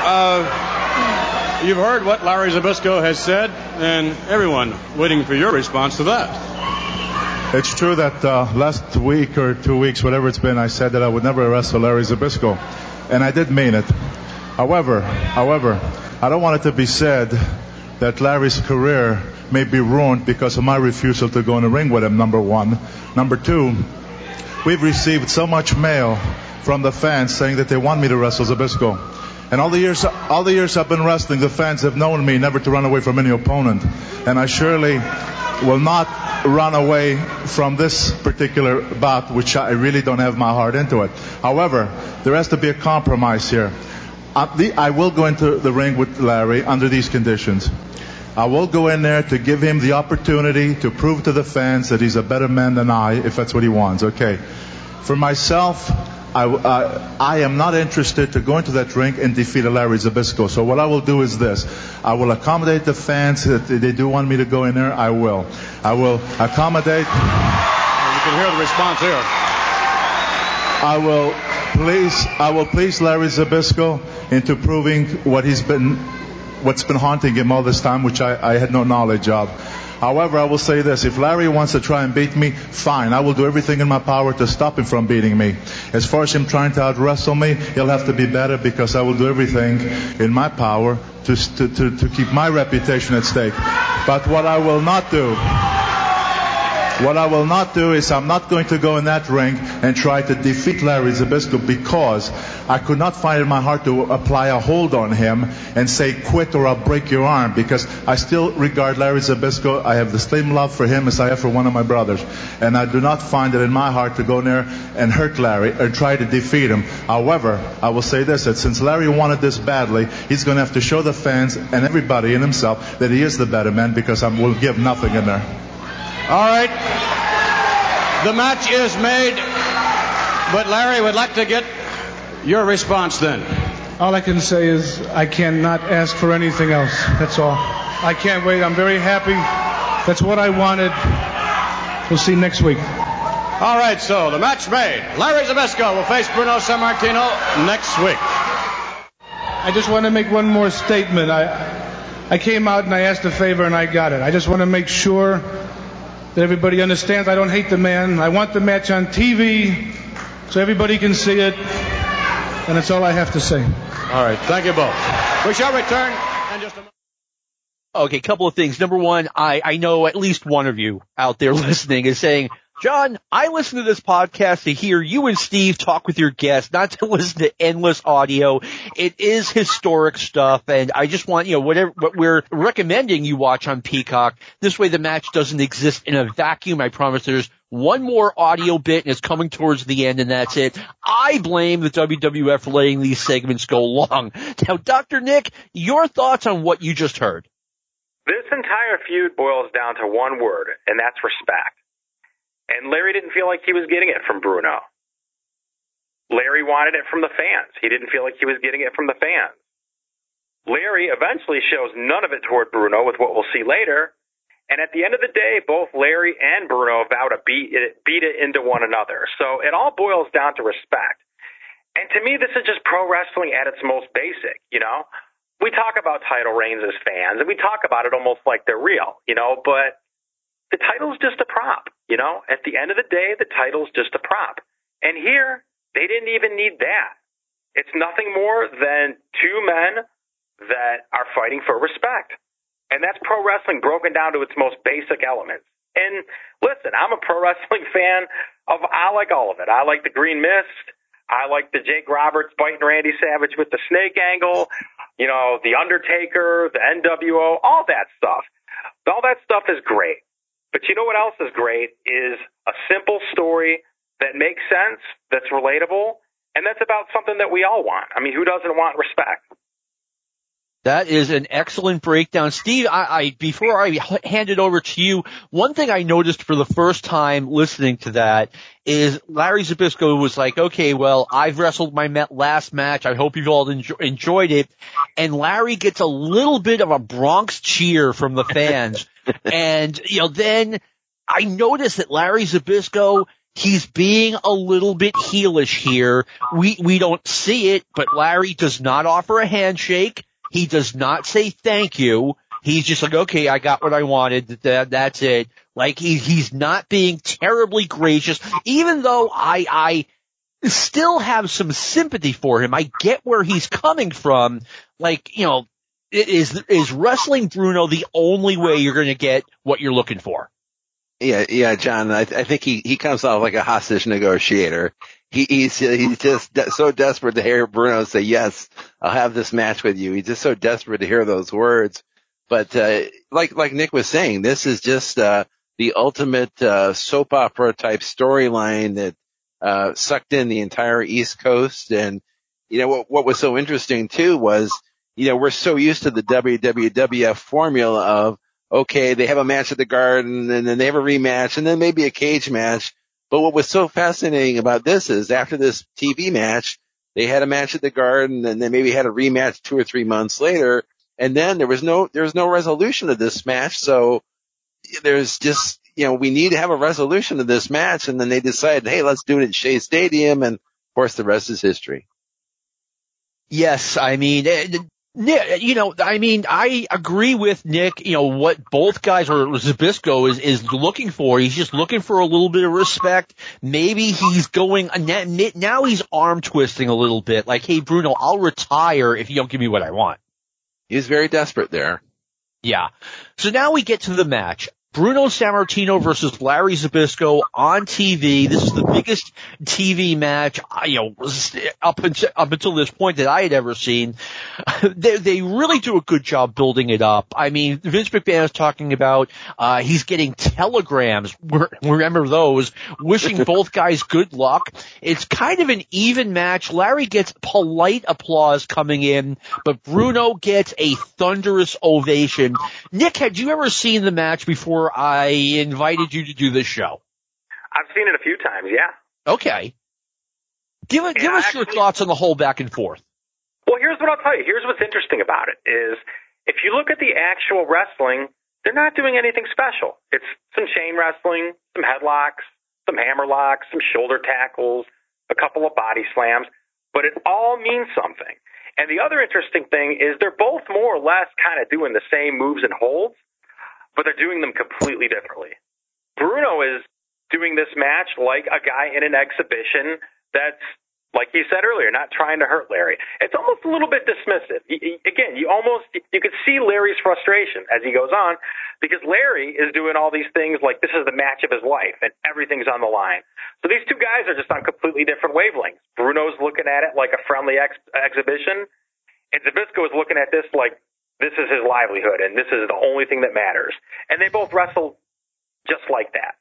Uh, you've heard what Larry Zbyszko has said, and everyone waiting for your response to that. It's true that uh, last week or two weeks, whatever it's been, I said that I would never wrestle Larry Zbyszko, and I did mean it. However, however, I don't want it to be said that Larry's career may be ruined because of my refusal to go in the ring with him. Number one, number two, we've received so much mail from the fans saying that they want me to wrestle Zbyszko. And all the years, all the years I've been wrestling, the fans have known me never to run away from any opponent. And I surely will not run away from this particular bout, which I really don't have my heart into it. However, there has to be a compromise here. Uh, I, I will go into the ring with Larry under these conditions. I will go in there to give him the opportunity to prove to the fans that he's a better man than I, if that's what he wants. Okay. For myself, I, uh, I, am not interested to go into that ring and defeat a Larry Zbyszko. So what I will do is this. I will accommodate the fans. If they do want me to go in there, I will. I will accommodate. You can hear the response here. I will please, I will please Larry Zbyszko into proving what he's been, what's been haunting him all this time, which I, I had no knowledge of. However, I will say this. If Larry wants to try and beat me, fine. I will do everything in my power to stop him from beating me. As far as him trying to out wrestle me, he'll have to be better because I will do everything in my power to, to, to, to keep my reputation at stake. But what I will not do, what I will not do is I'm not going to go in that ring and try to defeat Larry Zbyszko because I could not find in my heart to apply a hold on him and say quit or I'll break your arm because I still regard Larry Zbyszko. I have the same love for him as I have for one of my brothers. And I do not find it in my heart to go there and hurt Larry or try to defeat him. However, I will say this, that since Larry wanted this badly, he's going to have to show the fans and everybody and himself that he is the better man because I will give nothing in there. All right. The match is made, but Larry would like to get your response then. All I can say is I cannot ask for anything else. That's all. I can't wait. I'm very happy. That's what I wanted. We'll see next week. All right, so the match made. Larry Zbyszko will face Bruno Sammartino next week. I just want to make one more statement. I, I came out and I asked a favor and I got it. I just want to make sure that everybody understands I don't hate the man. I want the match on TV so everybody can see it. And that's all I have to say. All right. Thank you both. We shall return in just a moment. Okay, couple of things. Number one, I, I know at least one of you out there <laughs> listening is saying, John, I listen to this podcast to hear you and Steve talk with your guests, not to <laughs> listen to endless audio. It is historic stuff, and I just want, you know, whatever, what we're recommending you watch on Peacock. This way the match doesn't exist in a vacuum. I promise there's one more audio bit and it's coming towards the end and that's it. I blame the WWF for letting these segments go long. <laughs> Now, Dr. Nick, your thoughts on what you just heard? This entire feud boils down to one word, and that's respect. And Larry didn't feel like he was getting it from Bruno. Larry wanted it from the fans. He didn't feel like he was getting it from the fans. Larry eventually shows none of it toward Bruno with what we'll see later. And at the end of the day, both Larry and Bruno vow to beat it, beat it into one another. So it all boils down to respect. And to me, this is just pro wrestling at its most basic, you know? We talk about title reigns as fans and we talk about it almost like they're real, you know, but the title's just a prop, you know? At the end of the day, the title's just a prop. And here, they didn't even need that. It's nothing more than two men that are fighting for respect. And that's pro wrestling broken down to its most basic elements. And listen, I'm a pro wrestling <laughs> fan of, I like all of it. I like the Green Mist. I like the Jake Roberts biting Randy Savage with the snake angle, you know, the Undertaker, the NWO, all that stuff. All that stuff is great. But you know what else is great is a simple story that makes sense, that's relatable, and that's about something that we all want. I mean, who doesn't want respect? That is an excellent breakdown. Steve, I, I, before I hand it over to you, one thing I noticed for the first time listening to that is Larry Zbyszko was like, okay, well, I've wrestled my last match. I hope you've all enjo- enjoyed it. And Larry gets a little bit of a Bronx cheer from the fans. And, you know, then I noticed that Larry Zbyszko, he's being a little bit heelish here. We, we don't see it, but Larry does not offer a handshake. He does not say thank you. He's just like, okay, I got what I wanted. That, that's it. Like he, he's not being terribly gracious, even though I, I still have some sympathy for him. I get where he's coming from. Like, you know, is, is wrestling Bruno the only way you're going to get what you're looking for? Yeah, yeah, John. I, I think he, he comes off like a hostage negotiator. He, he's he's just de- so desperate to hear Bruno say yes, I'll have this match with you. He's just so desperate to hear those words. But uh, like like Nick was saying, this is just uh, the ultimate uh, soap opera type storyline that uh, sucked in the entire East Coast. And you know what what was so interesting too was you know we're so used to the WWF formula of okay, they have a match at the Garden and then they have a rematch and then maybe a cage match. But what was so fascinating about this is after this TV match, they had a match at the Garden and then maybe had a rematch two or three months later. And then there was no, there was no resolution of this match. So there's just, you know, we need to have a resolution of this match. And then they decided, hey, let's do it at Shea Stadium. And of course the rest is history. Yes, I mean, eh, Nick, uh, you know, I mean, I agree with Nick, you know, what both guys or Zbyszko is, is looking for. He's just looking for a little bit of respect. Maybe he's going, uh, now he's arm twisting a little bit. Like, hey, Bruno, I'll retire if you don't give me what I want. He's very desperate there. Yeah. So now we get to the match. Bruno Sammartino versus Larry Zbyszko on TV. This is the biggest TV match, you know, up until, up until this point that I had ever seen. <laughs> They, they really do a good job building it up. I mean, Vince McMahon is talking about, uh, he's getting telegrams, <laughs> remember those, wishing <laughs> both guys good luck. It's kind of an even match. Larry gets polite applause coming in, but Bruno gets a thunderous ovation. Nick, had you ever seen the match before I invited you to do this show? I've seen it a few times, yeah. Okay. Give, give us actually, your thoughts on the whole back and forth. Well, here's what I'll tell you. Here's what's interesting about it is if you look at the actual wrestling, they're not doing anything special. It's some chain wrestling, some headlocks, some hammer locks, some shoulder tackles, a couple of body slams, but it all means something. And the other interesting thing is they're both more or less kind of doing the same moves and holds, but they're doing them completely differently. Bruno is doing this match like a guy in an exhibition that's like you said earlier, not trying to hurt Larry. It's almost a little bit dismissive. Again, you almost you could see Larry's frustration as he goes on because Larry is doing all these things like this is the match of his life and everything's on the line. So these two guys are just on completely different wavelengths. Bruno's looking at it like a friendly ex- exhibition, and Zbyszko is looking at this like this is his livelihood and this is the only thing that matters. And they both wrestle just like that.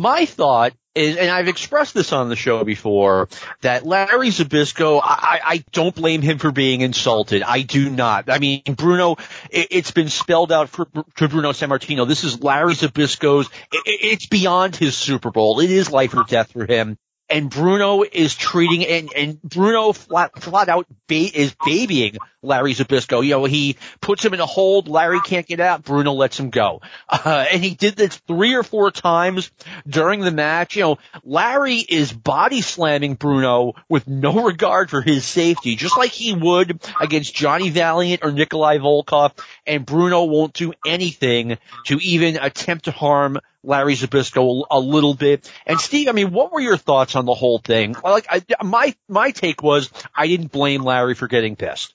My thought is, and I've expressed this on the show before, that Larry Zbyszko, I, I don't blame him for being insulted. I do not. I mean, Bruno, it, has been spelled out for, for Bruno Sammartino. This is Larry Zbyszko's, it, it's beyond his Super Bowl. It is life or death for him and Bruno is treating and and Bruno flat flat out ba- is babying Larry Zbyszko. You know, he puts him in a hold. Larry can't get out. Bruno lets him go, <laughs> uh, and he did this three or four times during the match. You know, Larry is body slamming Bruno with no regard for his safety, just like he would against Johnny Valiant or Nikolai Volkov. And Bruno won't do anything to even attempt to harm Larry Zbyszko a, a, little bit. And Steve, I mean, what were your thoughts on the whole thing? Like, I, my my take was I didn't blame Larry for getting pissed.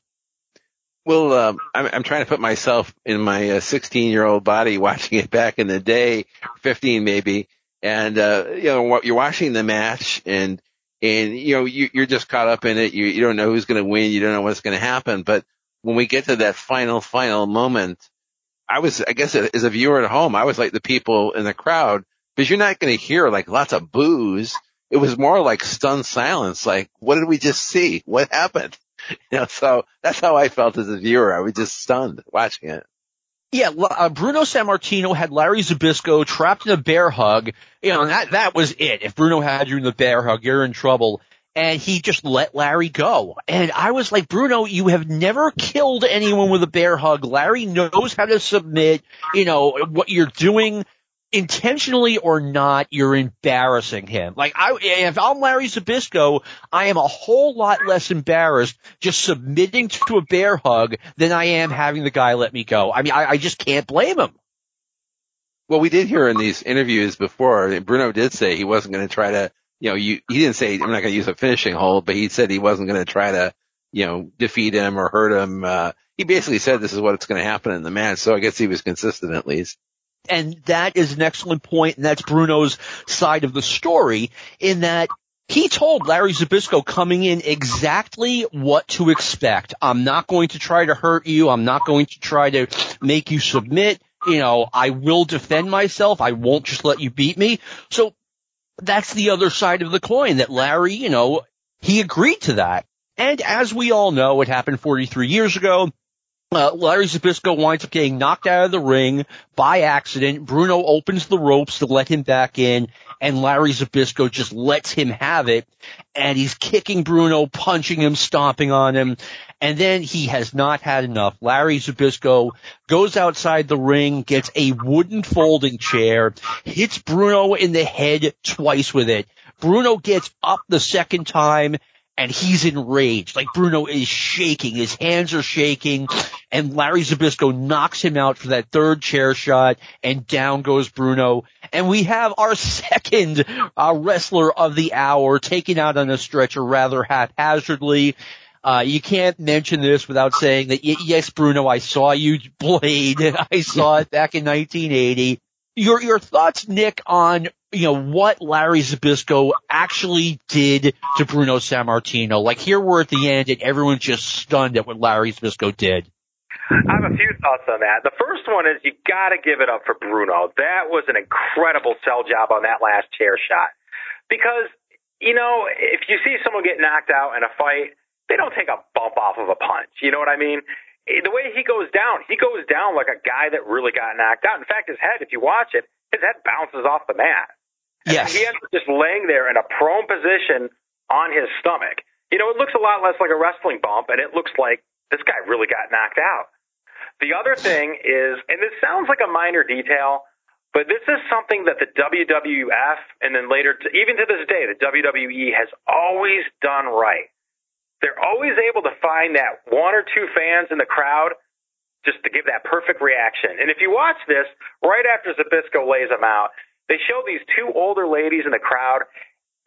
Well, um, I'm, I'm trying to put myself in my 16 uh, year old body <laughs> watching it back in the day, 15 maybe, and uh, you know, you're watching the match and and you know you, you're just caught up in it. You you don't know who's going to win. You don't know what's going to happen. But when we get to that final final moment I was, I guess as a viewer at home, I was like the people in the crowd because you're not going to hear like lots of boos. It was more like stunned silence. Like, what did we just see? What happened? <laughs> You know, so that's how I felt as a viewer. I was just stunned watching it. Yeah, uh, Bruno Sammartino had Larry Zbyszko trapped in a bear hug. You know, that that was it. If Bruno had you in the bear hug, you're in trouble and he just let Larry go. And I was like, Bruno, you have never killed anyone with a bear hug. Larry knows how to submit. You know, what you're doing intentionally or not, you're embarrassing him. Like I, if I'm Larry Zbyszko, I am a whole lot less embarrassed just submitting to a bear hug than I am having the guy let me go. I mean, I, I just can't blame him. Well, we did hear in these interviews before, Bruno did say he wasn't going to try to you know, you, he didn't say I'm not going to use a finishing hold, but he said he wasn't going to try to, you know, defeat him or hurt him. Uh, he basically said this is what's going to happen in the match. So I guess he was consistent at least. And that is an excellent point, and that's Bruno's side of the story in that he told Larry Zbyszko coming in exactly what to expect. I'm not going to try to hurt you. I'm not going to try to make you submit. You know, I will defend myself. I won't just let you beat me. So that's the other side of the coin that Larry, you know, he agreed to that. And as we all know, it happened 43 years ago. Uh, Larry Zbyszko winds up getting knocked out of the ring by accident. Bruno opens the ropes to let him back in, and Larry Zbyszko just lets him have it. And he's kicking Bruno, punching him, stomping on him. And then he has not had enough. Larry Zbyszko goes outside the ring, gets a wooden folding chair, hits Bruno in the head twice with it. Bruno gets up the second time and he's enraged. Like Bruno is shaking, his hands are shaking, and Larry Zbyszko knocks him out for that third chair shot, and down goes Bruno. And we have our <laughs> second uh, wrestler of the hour taken out on a stretcher rather haphazardly. Uh, you can't mention this without saying that, yes, Bruno, I saw you <laughs> blade. <laughs> I saw it back in 1980. Your, your thoughts, Nick, on you know, what Larry Zbyszko actually did to Bruno Sammartino. Like here we're at the end and everyone's just stunned at what Larry Zbyszko did. I have a few thoughts on that. The first one is you gotta give it up for Bruno. That was an incredible sell job on that last chair shot. Because, you know, if you see someone get knocked out in a fight, they don't take a bump off of a punch. You know what I mean? Eh, the way he goes down, he goes down like a guy that really got knocked out. In fact, his head, if you watch it, his head bounces off the mat. Yes. he ends up just laying there in a prone position on his stomach. You know, it looks a lot less like a wrestling bump, and it looks like this guy really got knocked out. The other thing is, and this sounds like a minor detail, but this is something that the WWF and then later, even to this day, the WWE has always done right. They're always able to find that one or two fans in the crowd just to give that perfect reaction. And if you watch this, right after Zbyszko lays them out, they show these two older ladies in the crowd,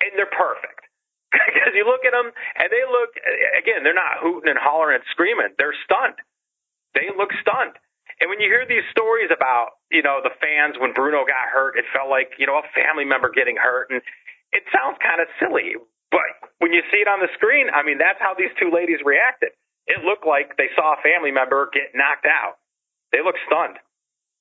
and they're perfect. <laughs> Because you look at them, and they look, again, they're not hooting and hollering and screaming. They're stunned. They look stunned. And when you hear these stories about, you know, the fans when Bruno got hurt, it felt like, you know, a family member getting hurt. And it sounds kind of silly, but when you see it on the screen, I mean, that's how these two ladies reacted. It looked like they saw a family member get knocked out. They looked stunned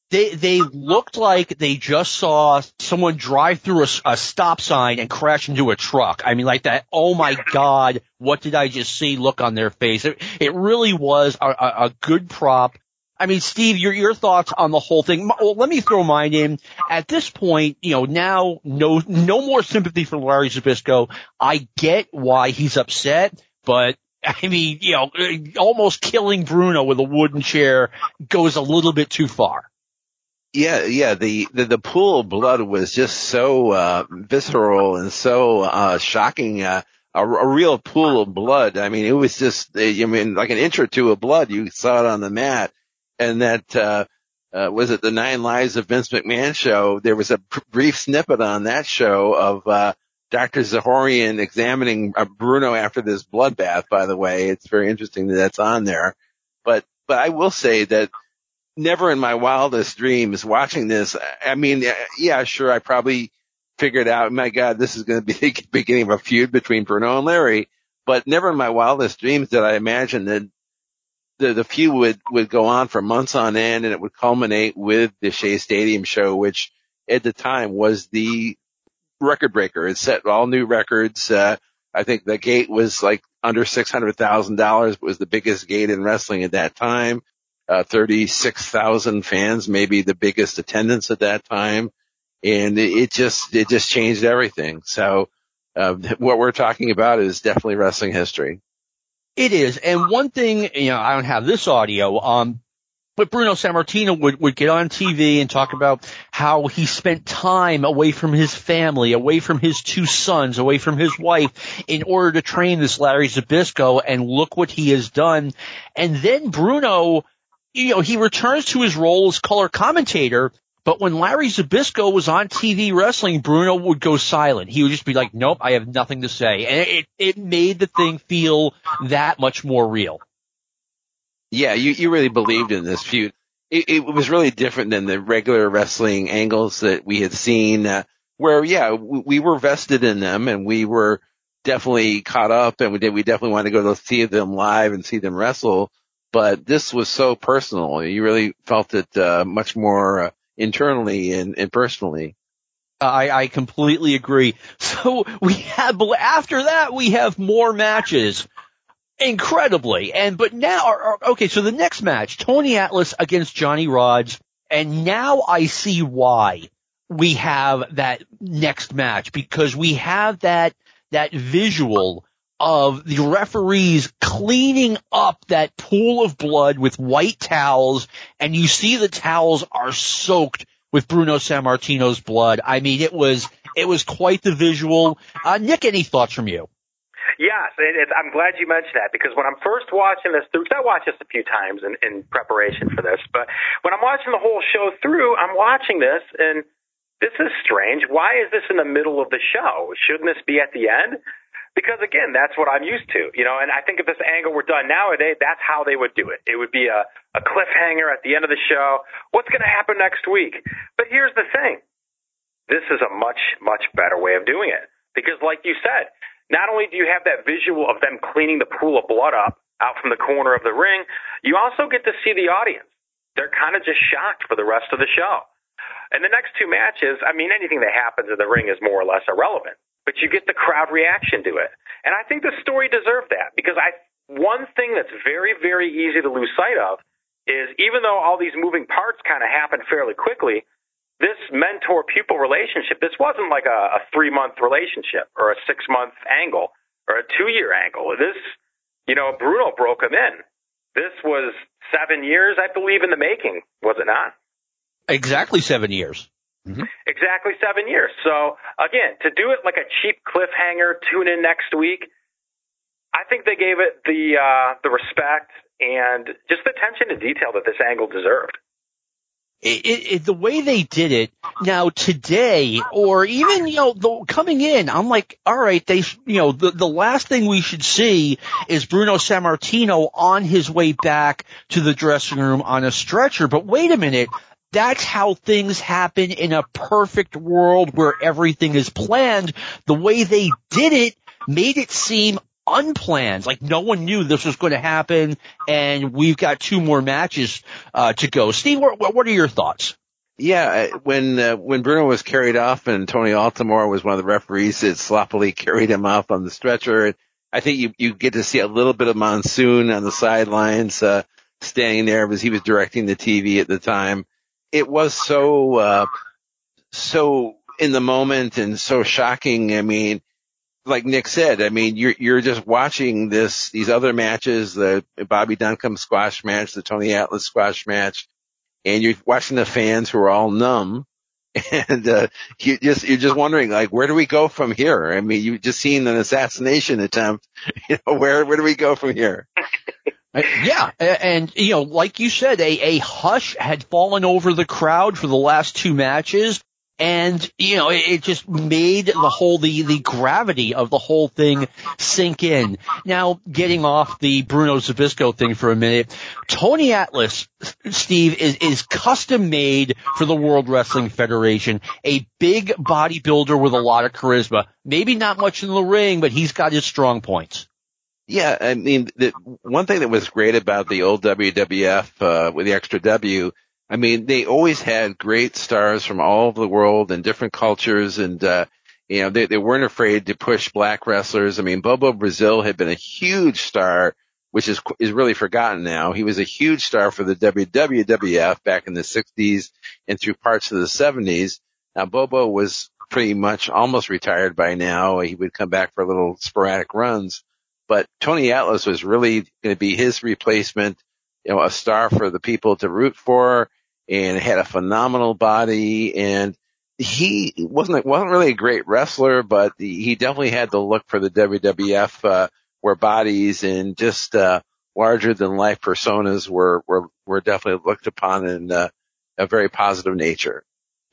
they they looked like they just saw someone drive through a, a, stop sign and crash into a truck. I mean, like that. Oh my God, what did I just see? Look on their face. It, it really was a, a, a good prop. I mean, Steve, your your thoughts on the whole thing? Well, let me throw mine in. At this point, you know, now no no more sympathy for Larry Zbyszko. I get why he's upset, but I mean, you know, almost killing Bruno with a wooden chair goes a little bit too far. Yeah, yeah. The, the, the pool of blood was just so, uh, visceral and so, uh, shocking. Uh, a, a real pool of blood. I mean, it was just, I mean, like an inch or two of blood. You saw it on the mat and that, uh, uh, was it the Nine Lives of Vince McMahon show? There was a brief snippet on that show of, uh, Dr. Zahorian examining uh, Bruno after this bloodbath, by the way. It's very interesting that that's on there. But, but I will say that never in my wildest dreams watching this. I mean, yeah, sure, I probably figured out, my God, this is going to be <laughs> the beginning of a feud between Bruno and Larry. But never in my wildest dreams did I imagine that the, the feud would, would go on for months on end and it would culminate with the Shea Stadium show, which at the time was the record breaker. It set all new records. Uh, I think the gate was like under $600,000, but was the biggest gate in wrestling at that time uh, 36,000 fans, maybe the biggest attendance at that time. And it just, it just changed everything. So, uh, <laughs> what we're talking about is definitely wrestling history. It is. And one thing, you know, I don't have this audio, um, but Bruno Sammartino would, would get on TV and talk about how he spent time away from his family, away from his two sons, away from his wife in order to train this Larry Zbyszko and look what he has done. And then Bruno you know, he returns to his role as color commentator, but when Larry Zbyszko was on TV wrestling, Bruno would go silent. He would just be like, nope, I have nothing to say. And it, it made the thing feel that much more real. Yeah, you, you really believed in this feud. It, it was really different than the regular wrestling angles that we had seen, uh, where, yeah, we, we were vested in them and we were definitely caught up and we did, we definitely wanted to go to see them live and see them wrestle but this was so personal. You really felt it uh, much more uh, internally and, and personally. I, I completely agree. So we have after that we have more matches, incredibly. And but now, okay, so the next match, Tony Atlas against Johnny Rodz, and now I see why we have that next match because we have that that visual of the referees cleaning up that pool of blood with white towels and you see the towels are soaked with Bruno Sammartino's blood. I mean, it was, it was quite the visual. Uh, Nick, any thoughts from you? Yes, it, it, I'm glad you mentioned that because when I'm first watching this through, I watched this a few times in, in preparation for this, but when I'm watching the whole show through, I'm watching this and this is strange. Why is this in the middle of the show? Shouldn't this be at the end? Because again, that's what I'm used to, you know, and I think if this angle were done nowadays, that's how they would do it. It would be a, a cliffhanger at the end of the show. What's going to happen next week? But here's the thing. This is a much, much better way of doing it because like you said, not only do you have that visual of them cleaning the pool of blood up out from the corner of the ring, you also get to see the audience. They're kind of just shocked for the rest of the show. And the next two matches, I mean, anything that happens in the ring is more or less irrelevant but you get the crowd reaction to it. And I think the story deserved that because I one thing that's very very easy to lose sight of is even though all these moving parts kind of happen fairly quickly, this mentor pupil relationship this wasn't like a, a three month relationship or a six month angle or a two year angle. This you know Bruno broke him in. This was seven years, I believe, in the making, was it not? Exactly seven years. Mm-hmm. Exactly seven years. So again, to do it like a cheap cliffhanger, tune in next week. I think they gave it the uh, the respect and just the attention to detail that this angle deserved. It, it, it, the way they did it now today, or even you know the, coming in, I'm like, all right, they you know the the last thing we should see is Bruno Sammartino on his way back to the dressing room on a stretcher. But wait a minute, that's how things happen in a perfect world where everything is planned. The way they did it made it seem unplanned. Like no one knew this was going to happen, and we've got two more matches uh, to go. Steve, what, what are your thoughts? Yeah, when uh, when Bruno was carried off and Tony Altimore was one of the referees that sloppily <laughs> carried him off on the stretcher, I think you you get to see a little bit of Monsoon on the sidelines, uh, standing there because he was directing the TV at the time. It was so uh, so in the moment and so shocking. I mean, like Nick said, I mean, you're, you're just watching this, these other matches, the Bobby Duncum squash match, the Tony Atlas squash match, and you're watching the fans who are all numb. <laughs> And, uh, you just, you're just wondering, like, where do we go from here? I mean, you've just seen an assassination attempt. <laughs> You know, where, where do we go from here? <laughs> Uh, yeah, and you know, like you said, a, a hush had fallen over the crowd for the last two matches. And, you know, it, it, just made the whole, the, the gravity of the whole thing sink in. Now, getting off the Bruno Zbyszko thing for a minute, Tony Atlas, Steve, is, is custom made for the World Wrestling Federation. A big bodybuilder with a lot of charisma. Maybe not much in the ring, but he's got his strong points. Yeah, I mean, the one thing that was great about the old WWF, uh, with the extra W I mean, they always had great stars from all over the world and different cultures and, uh, you know, they, they weren't afraid to push black wrestlers. I mean, Bobo Brazil had been a huge star, which is, is really forgotten now. He was a huge star for the WWF back in the 60s and through parts of the 70s. Now, Bobo was pretty much almost retired by now. He would come back for little sporadic runs, but Tony Atlas was really going to be his replacement, you know, a star for the people to root for and had a phenomenal body and he wasn't wasn't really a great wrestler, but he definitely had the look for the WWF, uh, where bodies and just uh, larger than life personas were were were definitely looked upon in uh, a very positive nature.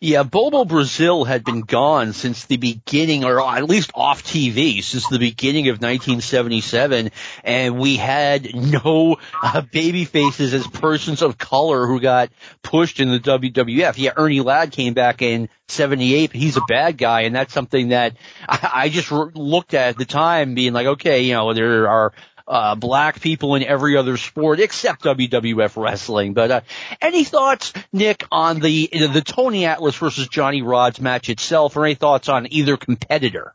Yeah, Bobo Brazil had been gone since the beginning, or at least off TV, since the beginning of 1977, and we had no uh, baby faces as persons of color who got pushed in the WWF. Yeah, Ernie Ladd came back in 78, but he's a bad guy, and that's something that I, I just looked at at the time being like, okay, you know, there are uh, black people in every other sport except WWF wrestling. But uh, any thoughts, Nick, on the the Tony Atlas versus Johnny Rodz match itself, or any thoughts on either competitor?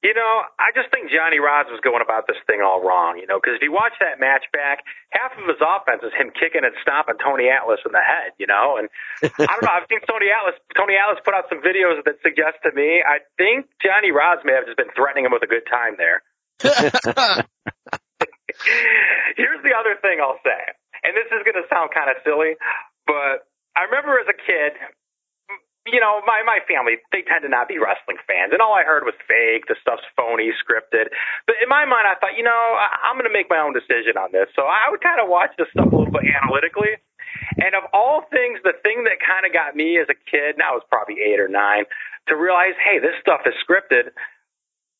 You know, I just think Johnny Rodz was going about this thing all wrong, you know, because if you watch that match back, half of his offense is him kicking and stomping Tony Atlas in the head, you know, and <laughs> I don't know, I've seen Tony Atlas, Tony Atlas put out some videos that suggest to me, I think Johnny Rodz may have just been threatening him with a good time there. <laughs> Here's the other thing I'll say, and this is going to sound kind of silly, but I remember as a kid, you know, my my family they tend to not be wrestling fans, and all I heard was fake. The stuff's phony, scripted. But in my mind, I thought, you know, I, I'm going to make my own decision on this. So I would kind of watch this stuff a little bit analytically. And of all things, the thing that kind of got me as a kid, now I was probably eight or nine, to realize, hey, this stuff is scripted,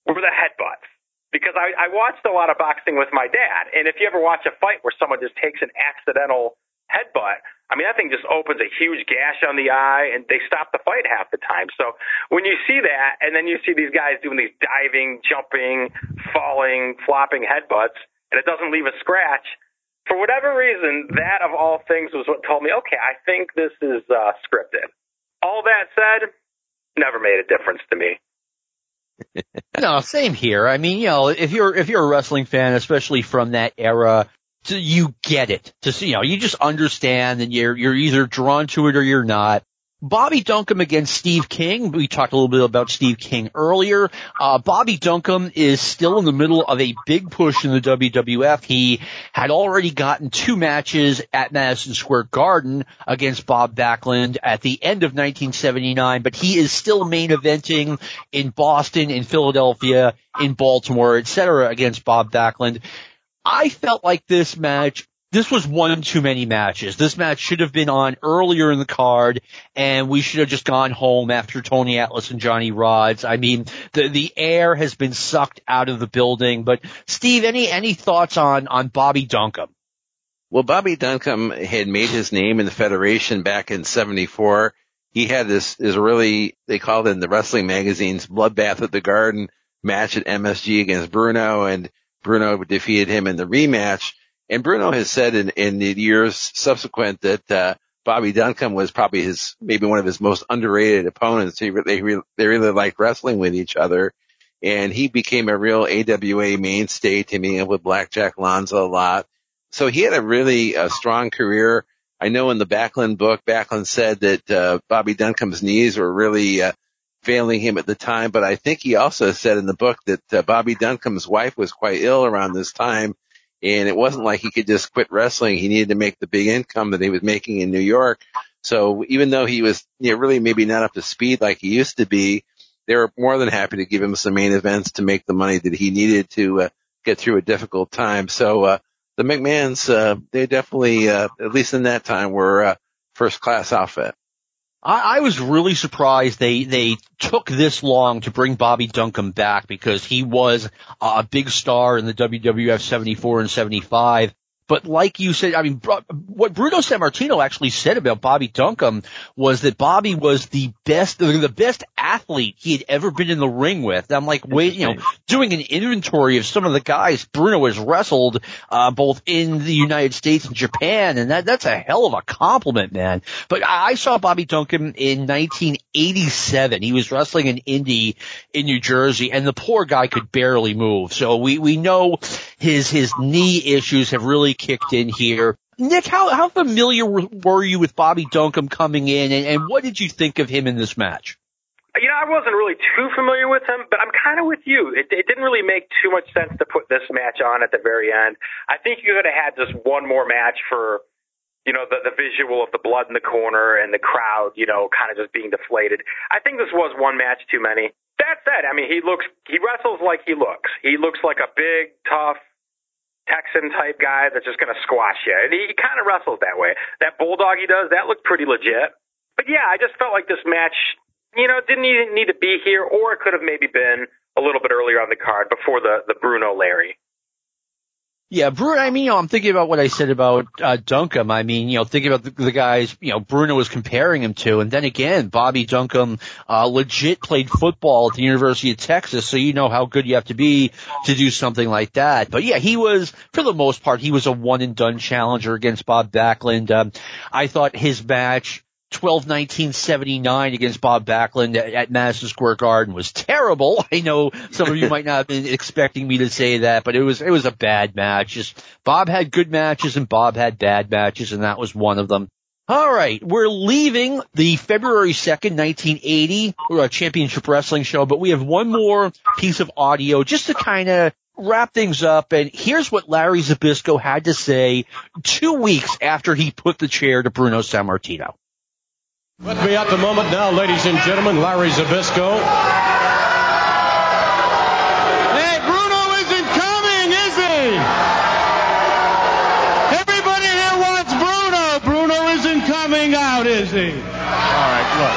were the headbutts because I, I watched a lot of boxing with my dad. And if you ever watch a fight where someone just takes an accidental headbutt, I mean, that thing just opens a huge gash on the eye and they stop the fight half the time. So when you see that and then you see these guys doing these diving, jumping, falling, flopping headbutts and it doesn't leave a scratch, for whatever reason, that of all things was what told me, okay, I think this is uh, scripted. All that said, never made a difference to me no, same here. I mean, you know, if you're if you're a wrestling fan, especially from that era, to, you get it. To see, you know, you just understand, and you're you're either drawn to it or you're not. Bobby Duncum against Steve King. We talked a little bit about Steve King earlier. Uh, Bobby Duncum is still in the middle of a big push in the WWF. He had already gotten two matches at Madison Square Garden against Bob Backlund at the end of 1979, but he is still main eventing in Boston, in Philadelphia, in Baltimore, etc. against Bob Backlund. I felt like this match this was one too many matches. This match should have been on earlier in the card, and we should have just gone home after Tony Atlas and Johnny Rodz. I mean, the the air has been sucked out of the building. But Steve, any any thoughts on on Bobby Duncum? Well, Bobby Duncum had made his name in the Federation back in '74. He had this is really they called it in the wrestling magazines bloodbath at the Garden match at MSG against Bruno, and Bruno defeated him in the rematch. And Bruno has said in, in the years subsequent that, uh, Bobby Duncum was probably his, maybe one of his most underrated opponents. He, they, really, they really liked wrestling with each other. And he became a real AWA mainstay, teaming up with Blackjack Lanza a lot. So he had a really uh, strong career. I know in the Backlund book, Backlund said that, uh, Bobby Duncum's knees were really, uh, failing him at the time, but I think he also said in the book that uh, Bobby Duncum's wife was quite ill around this time and it wasn't like he could just quit wrestling. He needed to make the big income that he was making in New York. So even though he was you know, really maybe not up to speed like he used to be, they were more than happy to give him some main events to make the money that he needed to uh, get through a difficult time. So uh, the McMahons, uh, they definitely, uh, at least in that time, were uh, first class outfit. I, I was really surprised they they took this long to bring Bobby Duncum back because he was a big star in the WWF 74 and 75. But like you said, I mean, what Bruno Sammartino actually said about Bobby Duncum was that Bobby was the best, the best athlete he had ever been in the ring with. I'm like, wait, you know, doing an inventory of some of the guys Bruno has wrestled, uh, both in the United States and Japan, and that, that's a hell of a compliment, man. But I saw Bobby Duncum in 1987. He was wrestling in Indy in New Jersey, and the poor guy could barely move. So we, we know his, his knee issues have really kicked in here. Nick, how, how familiar were you with Bobby Duncum coming in, and, and what did you think of him in this match? You know, I wasn't really too familiar with him, but I'm kind of with you. It, it didn't really make too much sense to put this match on at the very end. I think you could have had just one more match for, you know, the, the visual of the blood in the corner and the crowd, you know, kind of just being deflated. I think this was one match too many. That said, I mean, he looks, he wrestles like he looks. He looks like a big, tough, Texan type guy that's just going to squash you. And he kind of wrestles that way. That bulldog he does, that looked pretty legit. But yeah, I just felt like this match, you know, didn't need, need to be here, or it could have maybe been a little bit earlier on the card before the the Bruno Larry. Yeah, Bruno. I mean, you know, I'm thinking about what I said about uh, Duncum. I mean, you know, thinking about the, the guys, you know, Bruno was comparing him to, and then again, Bobby Duncum uh, legit played football at the University of Texas, so you know how good you have to be to do something like that. But yeah, he was, for the most part, he was a one and done challenger against Bob Backlund. Um, I thought his match 12-19-79 against Bob Backlund at, at, Madison Square Garden was terrible. <laughs> I know some of you <laughs> might not have been expecting me to say that, but it was, it was a bad match. Just Bob had good matches and Bob had bad matches and that was one of them. All right, we're leaving the February 2nd, 1980 uh, championship wrestling show, but we have one more piece of audio just to kind of wrap things up. And here's what Larry Zbyszko had to say two weeks after he put the chair to Bruno Sammartino. With me at the moment now, ladies and gentlemen, Larry Zbyszko. Hey, Bruno isn't coming, is he? Everybody here wants Bruno. Bruno isn't coming out, is he? All right, look.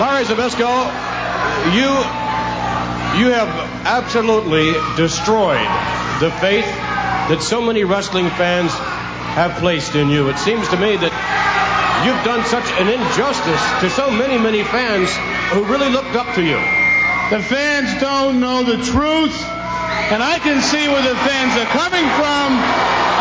Larry Zbyszko, you you have absolutely destroyed the faith that so many wrestling fans have placed in you. It seems to me that You've done such an injustice to so many, many fans who really looked up to you. The fans don't know the truth, and I can see where the fans are coming from.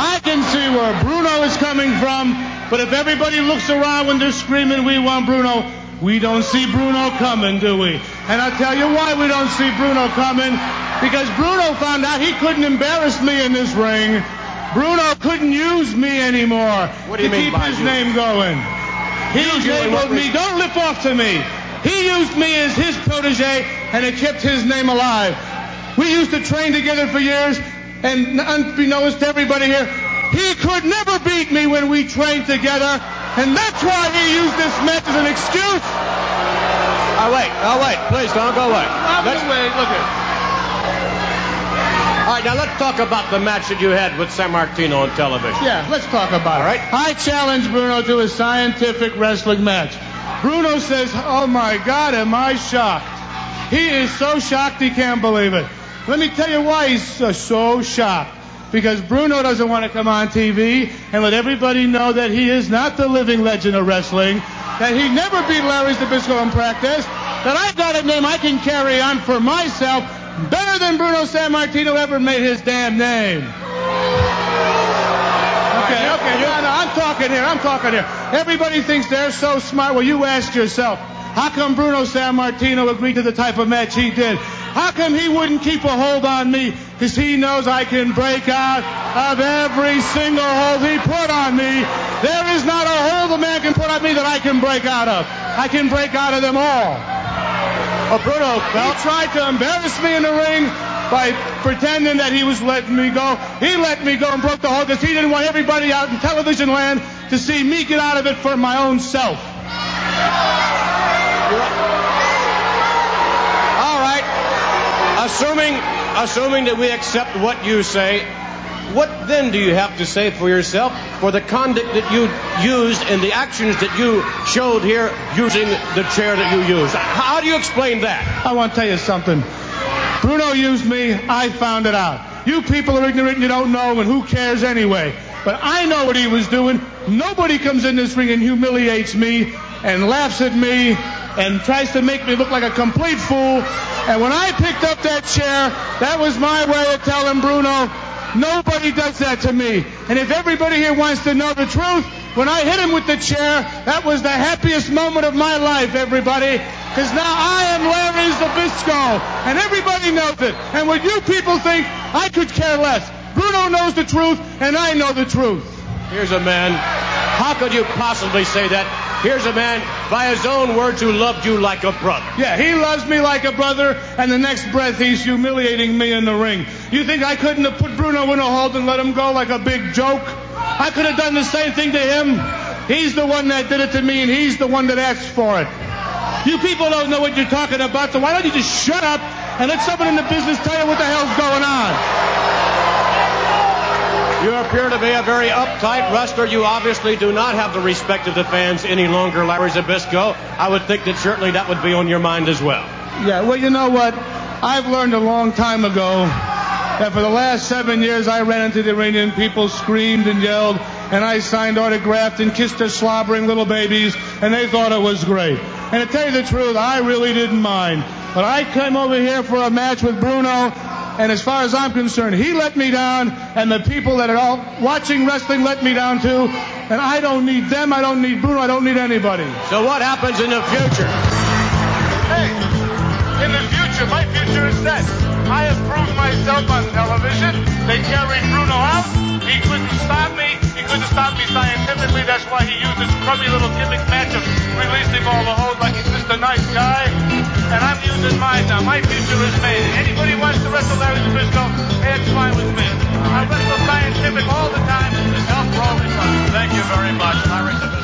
I can see where Bruno is coming from. But if everybody looks around when they're screaming, we want Bruno, we don't see Bruno coming, do we? And I'll tell you why we don't see Bruno coming. Because Bruno found out he couldn't embarrass me in this ring. Bruno couldn't use me anymore what do you to mean keep his you? name going. He labeled me. Don't lip off to me. He used me as his protege, and it kept his name alive. We used to train together for years, and unbeknownst to everybody here, he could never beat me when we trained together, and that's why he used this match as an excuse. Oh, wait. Oh, wait. Please don't go away. Let's wait. Look at. All right, now let's talk about the match that you had with Sammartino on television. Yeah, let's talk about it. All right. I challenge Bruno to a scientific wrestling match. Bruno says, Oh my God, am I shocked? He is so shocked he can't believe it. Let me tell you why he's so, shocked. Because Bruno doesn't want to come on TV and let everybody know that he is not the living legend of wrestling, that he never beat Larry Zbyszko in practice, that I've got a name I can carry on for myself better than Bruno Sammartino ever made his damn name. Okay, okay, no, no, I'm talking here, I'm talking here. Everybody thinks they're so smart. Well, you ask yourself, how come Bruno Sammartino agreed to the type of match he did? How come he wouldn't keep a hold on me? Because he knows I can break out of every single hold he put on me. There is not a hold a man can put on me that I can break out of. I can break out of them all. Oh, Bruno, he tried to embarrass me in the ring by pretending that he was letting me go. He let me go and broke the hold because he didn't want everybody out in television land to see me get out of it for my own self. All right. Assuming, assuming that we accept what you say, what then do you have to say for yourself for the conduct that you used and the actions that you showed here using the chair that you used? How do you explain that? I want to tell you something. Bruno used me. I found it out. You people are ignorant and you don't know, and who cares anyway? But I know what he was doing. Nobody comes in this ring and humiliates me and laughs at me and tries to make me look like a complete fool. And when I picked up that chair, that was my way of telling Bruno, nobody does that to me. And if everybody here wants to know the truth, when I hit him with the chair, that was the happiest moment of my life, everybody. Because now I am Larry Zbyszko, and everybody knows it. And what you people think, I could care less. Bruno knows the truth, and I know the truth. Here's a man. How could you possibly say that? Here's a man, by his own words, who loved you like a brother. Yeah, he loves me like a brother, and the next breath he's humiliating me in the ring. You think I couldn't have put Bruno in a hold and let him go like a big joke? I could have done the same thing to him. He's the one that did it to me, and he's the one that asked for it. You people don't know what you're talking about, so why don't you just shut up and let someone in the business tell you what the hell's going on? You appear to be a very uptight wrestler. You obviously do not have the respect of the fans any longer, Larry Zbyszko. I would think that certainly that would be on your mind as well. Yeah, well, you know what? I've learned a long time ago that for the last seven years I ran into the and people screamed and yelled, and I signed, autographed, and kissed their slobbering little babies, and they thought it was great. And to tell you the truth, I really didn't mind. But I came over here for a match with Bruno, and as far as I'm concerned, he let me down, and the people that are all watching wrestling let me down too. And I don't need them, I don't need Bruno, I don't need anybody. So what happens in the future? Hey, in the future, my future is set. I have proved myself on television. They carried Bruno out. He couldn't stop me. He couldn't stop me scientifically. That's why he used this crummy little gimmick match of releasing all the holds like he's just a nice guy. And I'm using. My uh, future is made. Anybody wants to wrestle Larry fine with me. I wrestle scientific all the time. All time. Thank you very much, Larry Zbyszko.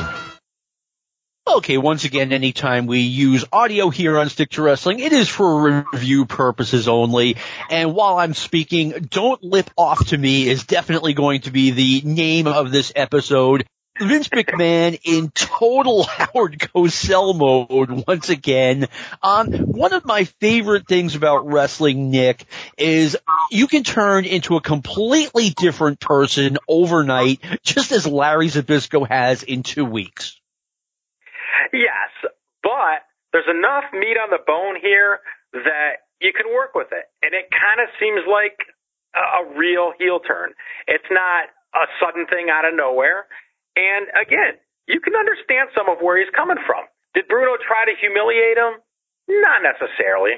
Okay, once again, anytime we use audio here on Stick to Wrestling, it is for review purposes only. And while I'm speaking, don't lip off to me is definitely going to be the name of this episode. Vince McMahon in total <laughs> Howard Cosell mode once again. Um, one of my favorite things about wrestling, Nick, is you can turn into a completely different person overnight, just as Larry Zbyszko has in two weeks. Yes, but there's enough meat on the bone here that you can work with it. And it kind of seems like a, a real heel turn. It's not a sudden thing out of nowhere. And again, you can understand some of where he's coming from. Did Bruno try to humiliate him? Not necessarily.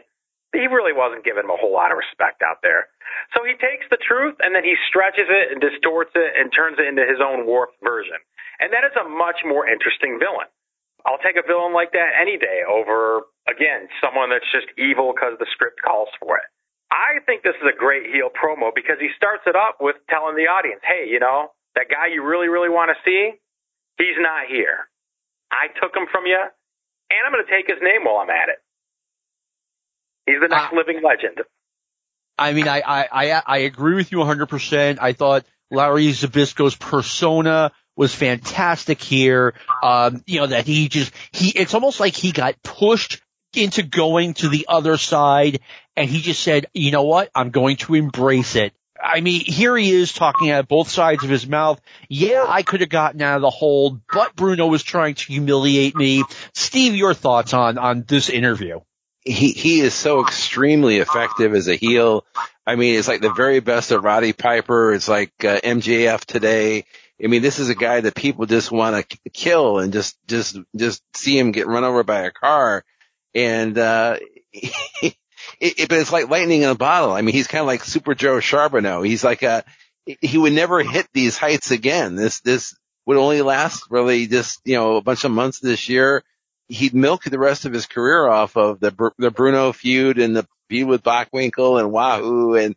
He really wasn't giving him a whole lot of respect out there. So he takes the truth and then he stretches it and distorts it and turns it into his own warped version. And that is a much more interesting villain. I'll take a villain like that any day over, again, someone that's just evil because the script calls for it. I think this is a great heel promo because he starts it up with telling the audience, hey, you know, that guy you really, really want to see, he's not here. I took him from you, and I'm going to take his name while I'm at it. He's the next uh, living legend. I mean, I, I, I, I agree with you 100%. I thought Larry Zbyszko's persona was fantastic here. Um, you know, that he just, he, it's almost like he got pushed into going to the other side and he just said, you know what? I'm going to embrace it. I mean, here he is talking out both sides of his mouth. Yeah, I could have gotten out of the hold, but Bruno was trying to humiliate me. Steve, your thoughts on, on this interview? He, he is so extremely effective as a heel. I mean, it's like the very best of Roddy Piper. It's like uh, MJF today. I mean, this is a guy that people just want to kill and just, just, just see him get run over by a car. And, uh, <laughs> it, it, but it's like lightning in a bottle. I mean, he's kind of like Super Joe Charboneau. He's like a, he would never hit these heights again. This, this would only last really just, you know, a bunch of months this year. He'd milk the rest of his career off of the, the Bruno feud and the feud with Bockwinkel and Wahoo and,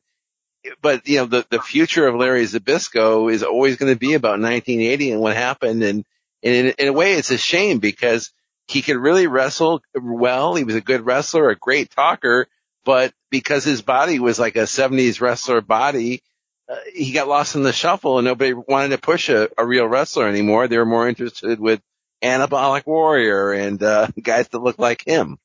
but you know, the, the future of Larry Zbyszko is always going to be about 1980 and what happened. And, and in, in a way, it's a shame because he could really wrestle well. He was a good wrestler, a great talker, but because his body was like a 70s wrestler body, uh, he got lost in the shuffle and nobody wanted to push a, a real wrestler anymore. They were more interested with Anabolic Warrior and uh, <laughs> guys that looked like him.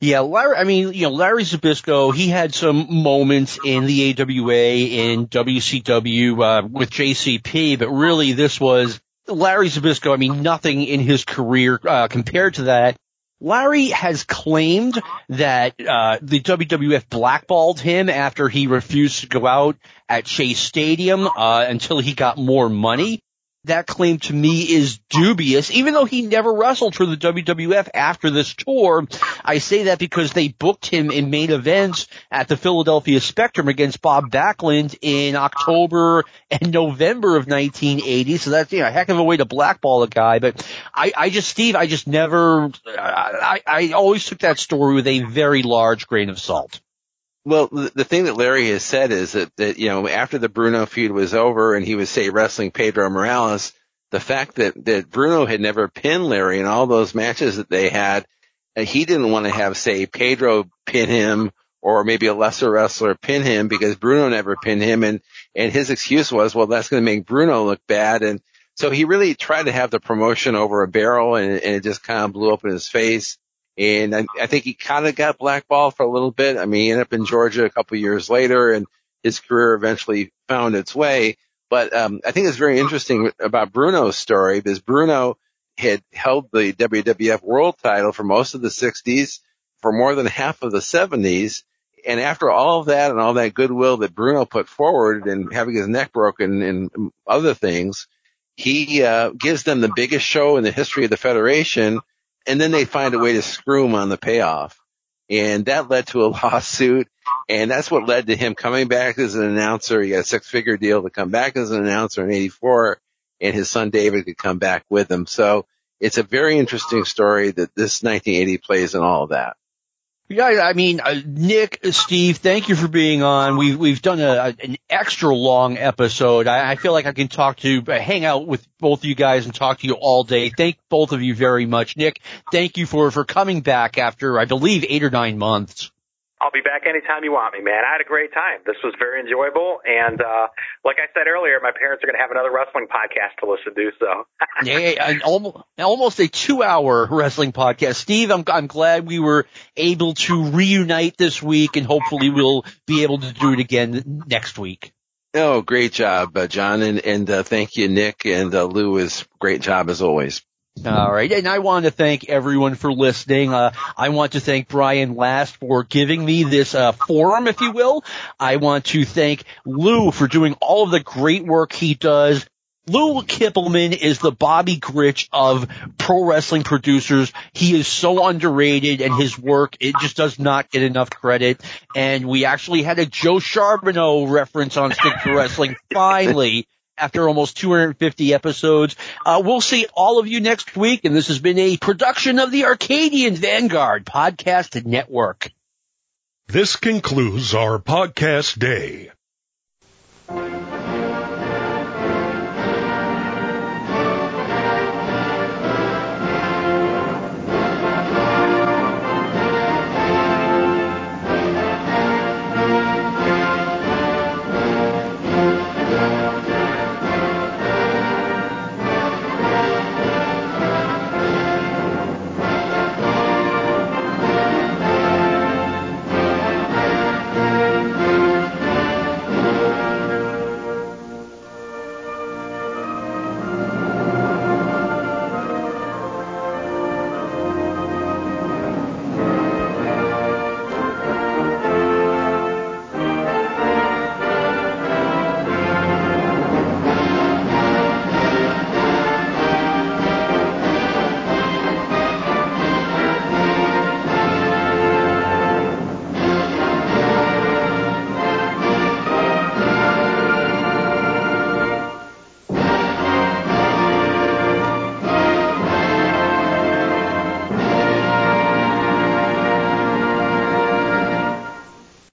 Yeah, Larry, I mean, you know, Larry Zbyszko, he had some moments in the AWA, in WCW, uh, with JCP, but really this was Larry Zbyszko. I mean, nothing in his career, uh, compared to that. Larry has claimed that, uh, the WWF blackballed him after he refused to go out at Shea Stadium, uh, until he got more money that claim to me is dubious, even though he never wrestled for the WWF after this tour. I say that because they booked him in main events at the Philadelphia Spectrum against Bob Backlund in October and November of 1980. So that's, you know, a heck of a way to blackball a guy. But I, I just, Steve, I just never, I, I always took that story with a very large grain of salt. Well, the thing that Larry has said is that, that, you know, after the Bruno feud was over and he was, say, wrestling Pedro Morales, the fact that, that Bruno had never pinned Larry in all those matches that they had, uh, he didn't want to have, say, Pedro pin him or maybe a lesser wrestler pin him because Bruno never pinned him. And, and his excuse was, well, that's going to make Bruno look bad. And so he really tried to have the promotion over a barrel and, and it just kind of blew up in his face. And I, I think he kind of got blackballed for a little bit. I mean, he ended up in Georgia a couple years later and his career eventually found its way. But, um, I think it's very interesting about Bruno's story because Bruno had held the WWF world title for most of the 60s, for more than half of the 70s. And after all of that and all that goodwill that Bruno put forward and having his neck broken and other things, he uh, gives them the biggest show in the history of the Federation and then they find a way to screw him on the payoff. And that led to a <laughs> lawsuit. And that's what led to him coming back as an announcer. He got a six figure deal to come back as an announcer in 84 and his son David could come back with him. So it's a very interesting story that this 1980 plays in all of that. Yeah, I mean, uh, Nick, Steve, thank you for being on. We've we've done a, an extra long episode. I, I, feel like I can talk to, uh, hang out with both of you guys and talk to you all day. Thank both of you very much, Nick. Thank you for for coming back after I believe eight or nine months. I'll be back anytime you want me, man. I had a great time. This was very enjoyable, and uh, like I said earlier, my parents are going to have another wrestling podcast to listen to. So <laughs> yeah, almost almost a two-hour wrestling podcast. Steve, I'm I'm glad we were able to reunite this week, and hopefully we'll be able to do it again next week. Oh, great job, uh, John, and and uh, thank you, Nick and uh, Lou. Is great job as always. All right. And I want to thank everyone for listening. Uh, I want to thank Brian Last for giving me this uh, forum, if you will. I want to thank Lou for doing all of the great work he does. Lou Kippelman is the Bobby Grich of pro wrestling producers. He is so underrated and his work, it just does not get enough credit. And we actually had a Joe Charboneau reference on Stick to Wrestling finally after almost 250 episodes. Uh, we'll see all of you next week, and this has been a production of the Arcadian Vanguard Podcast Network. This concludes our podcast day.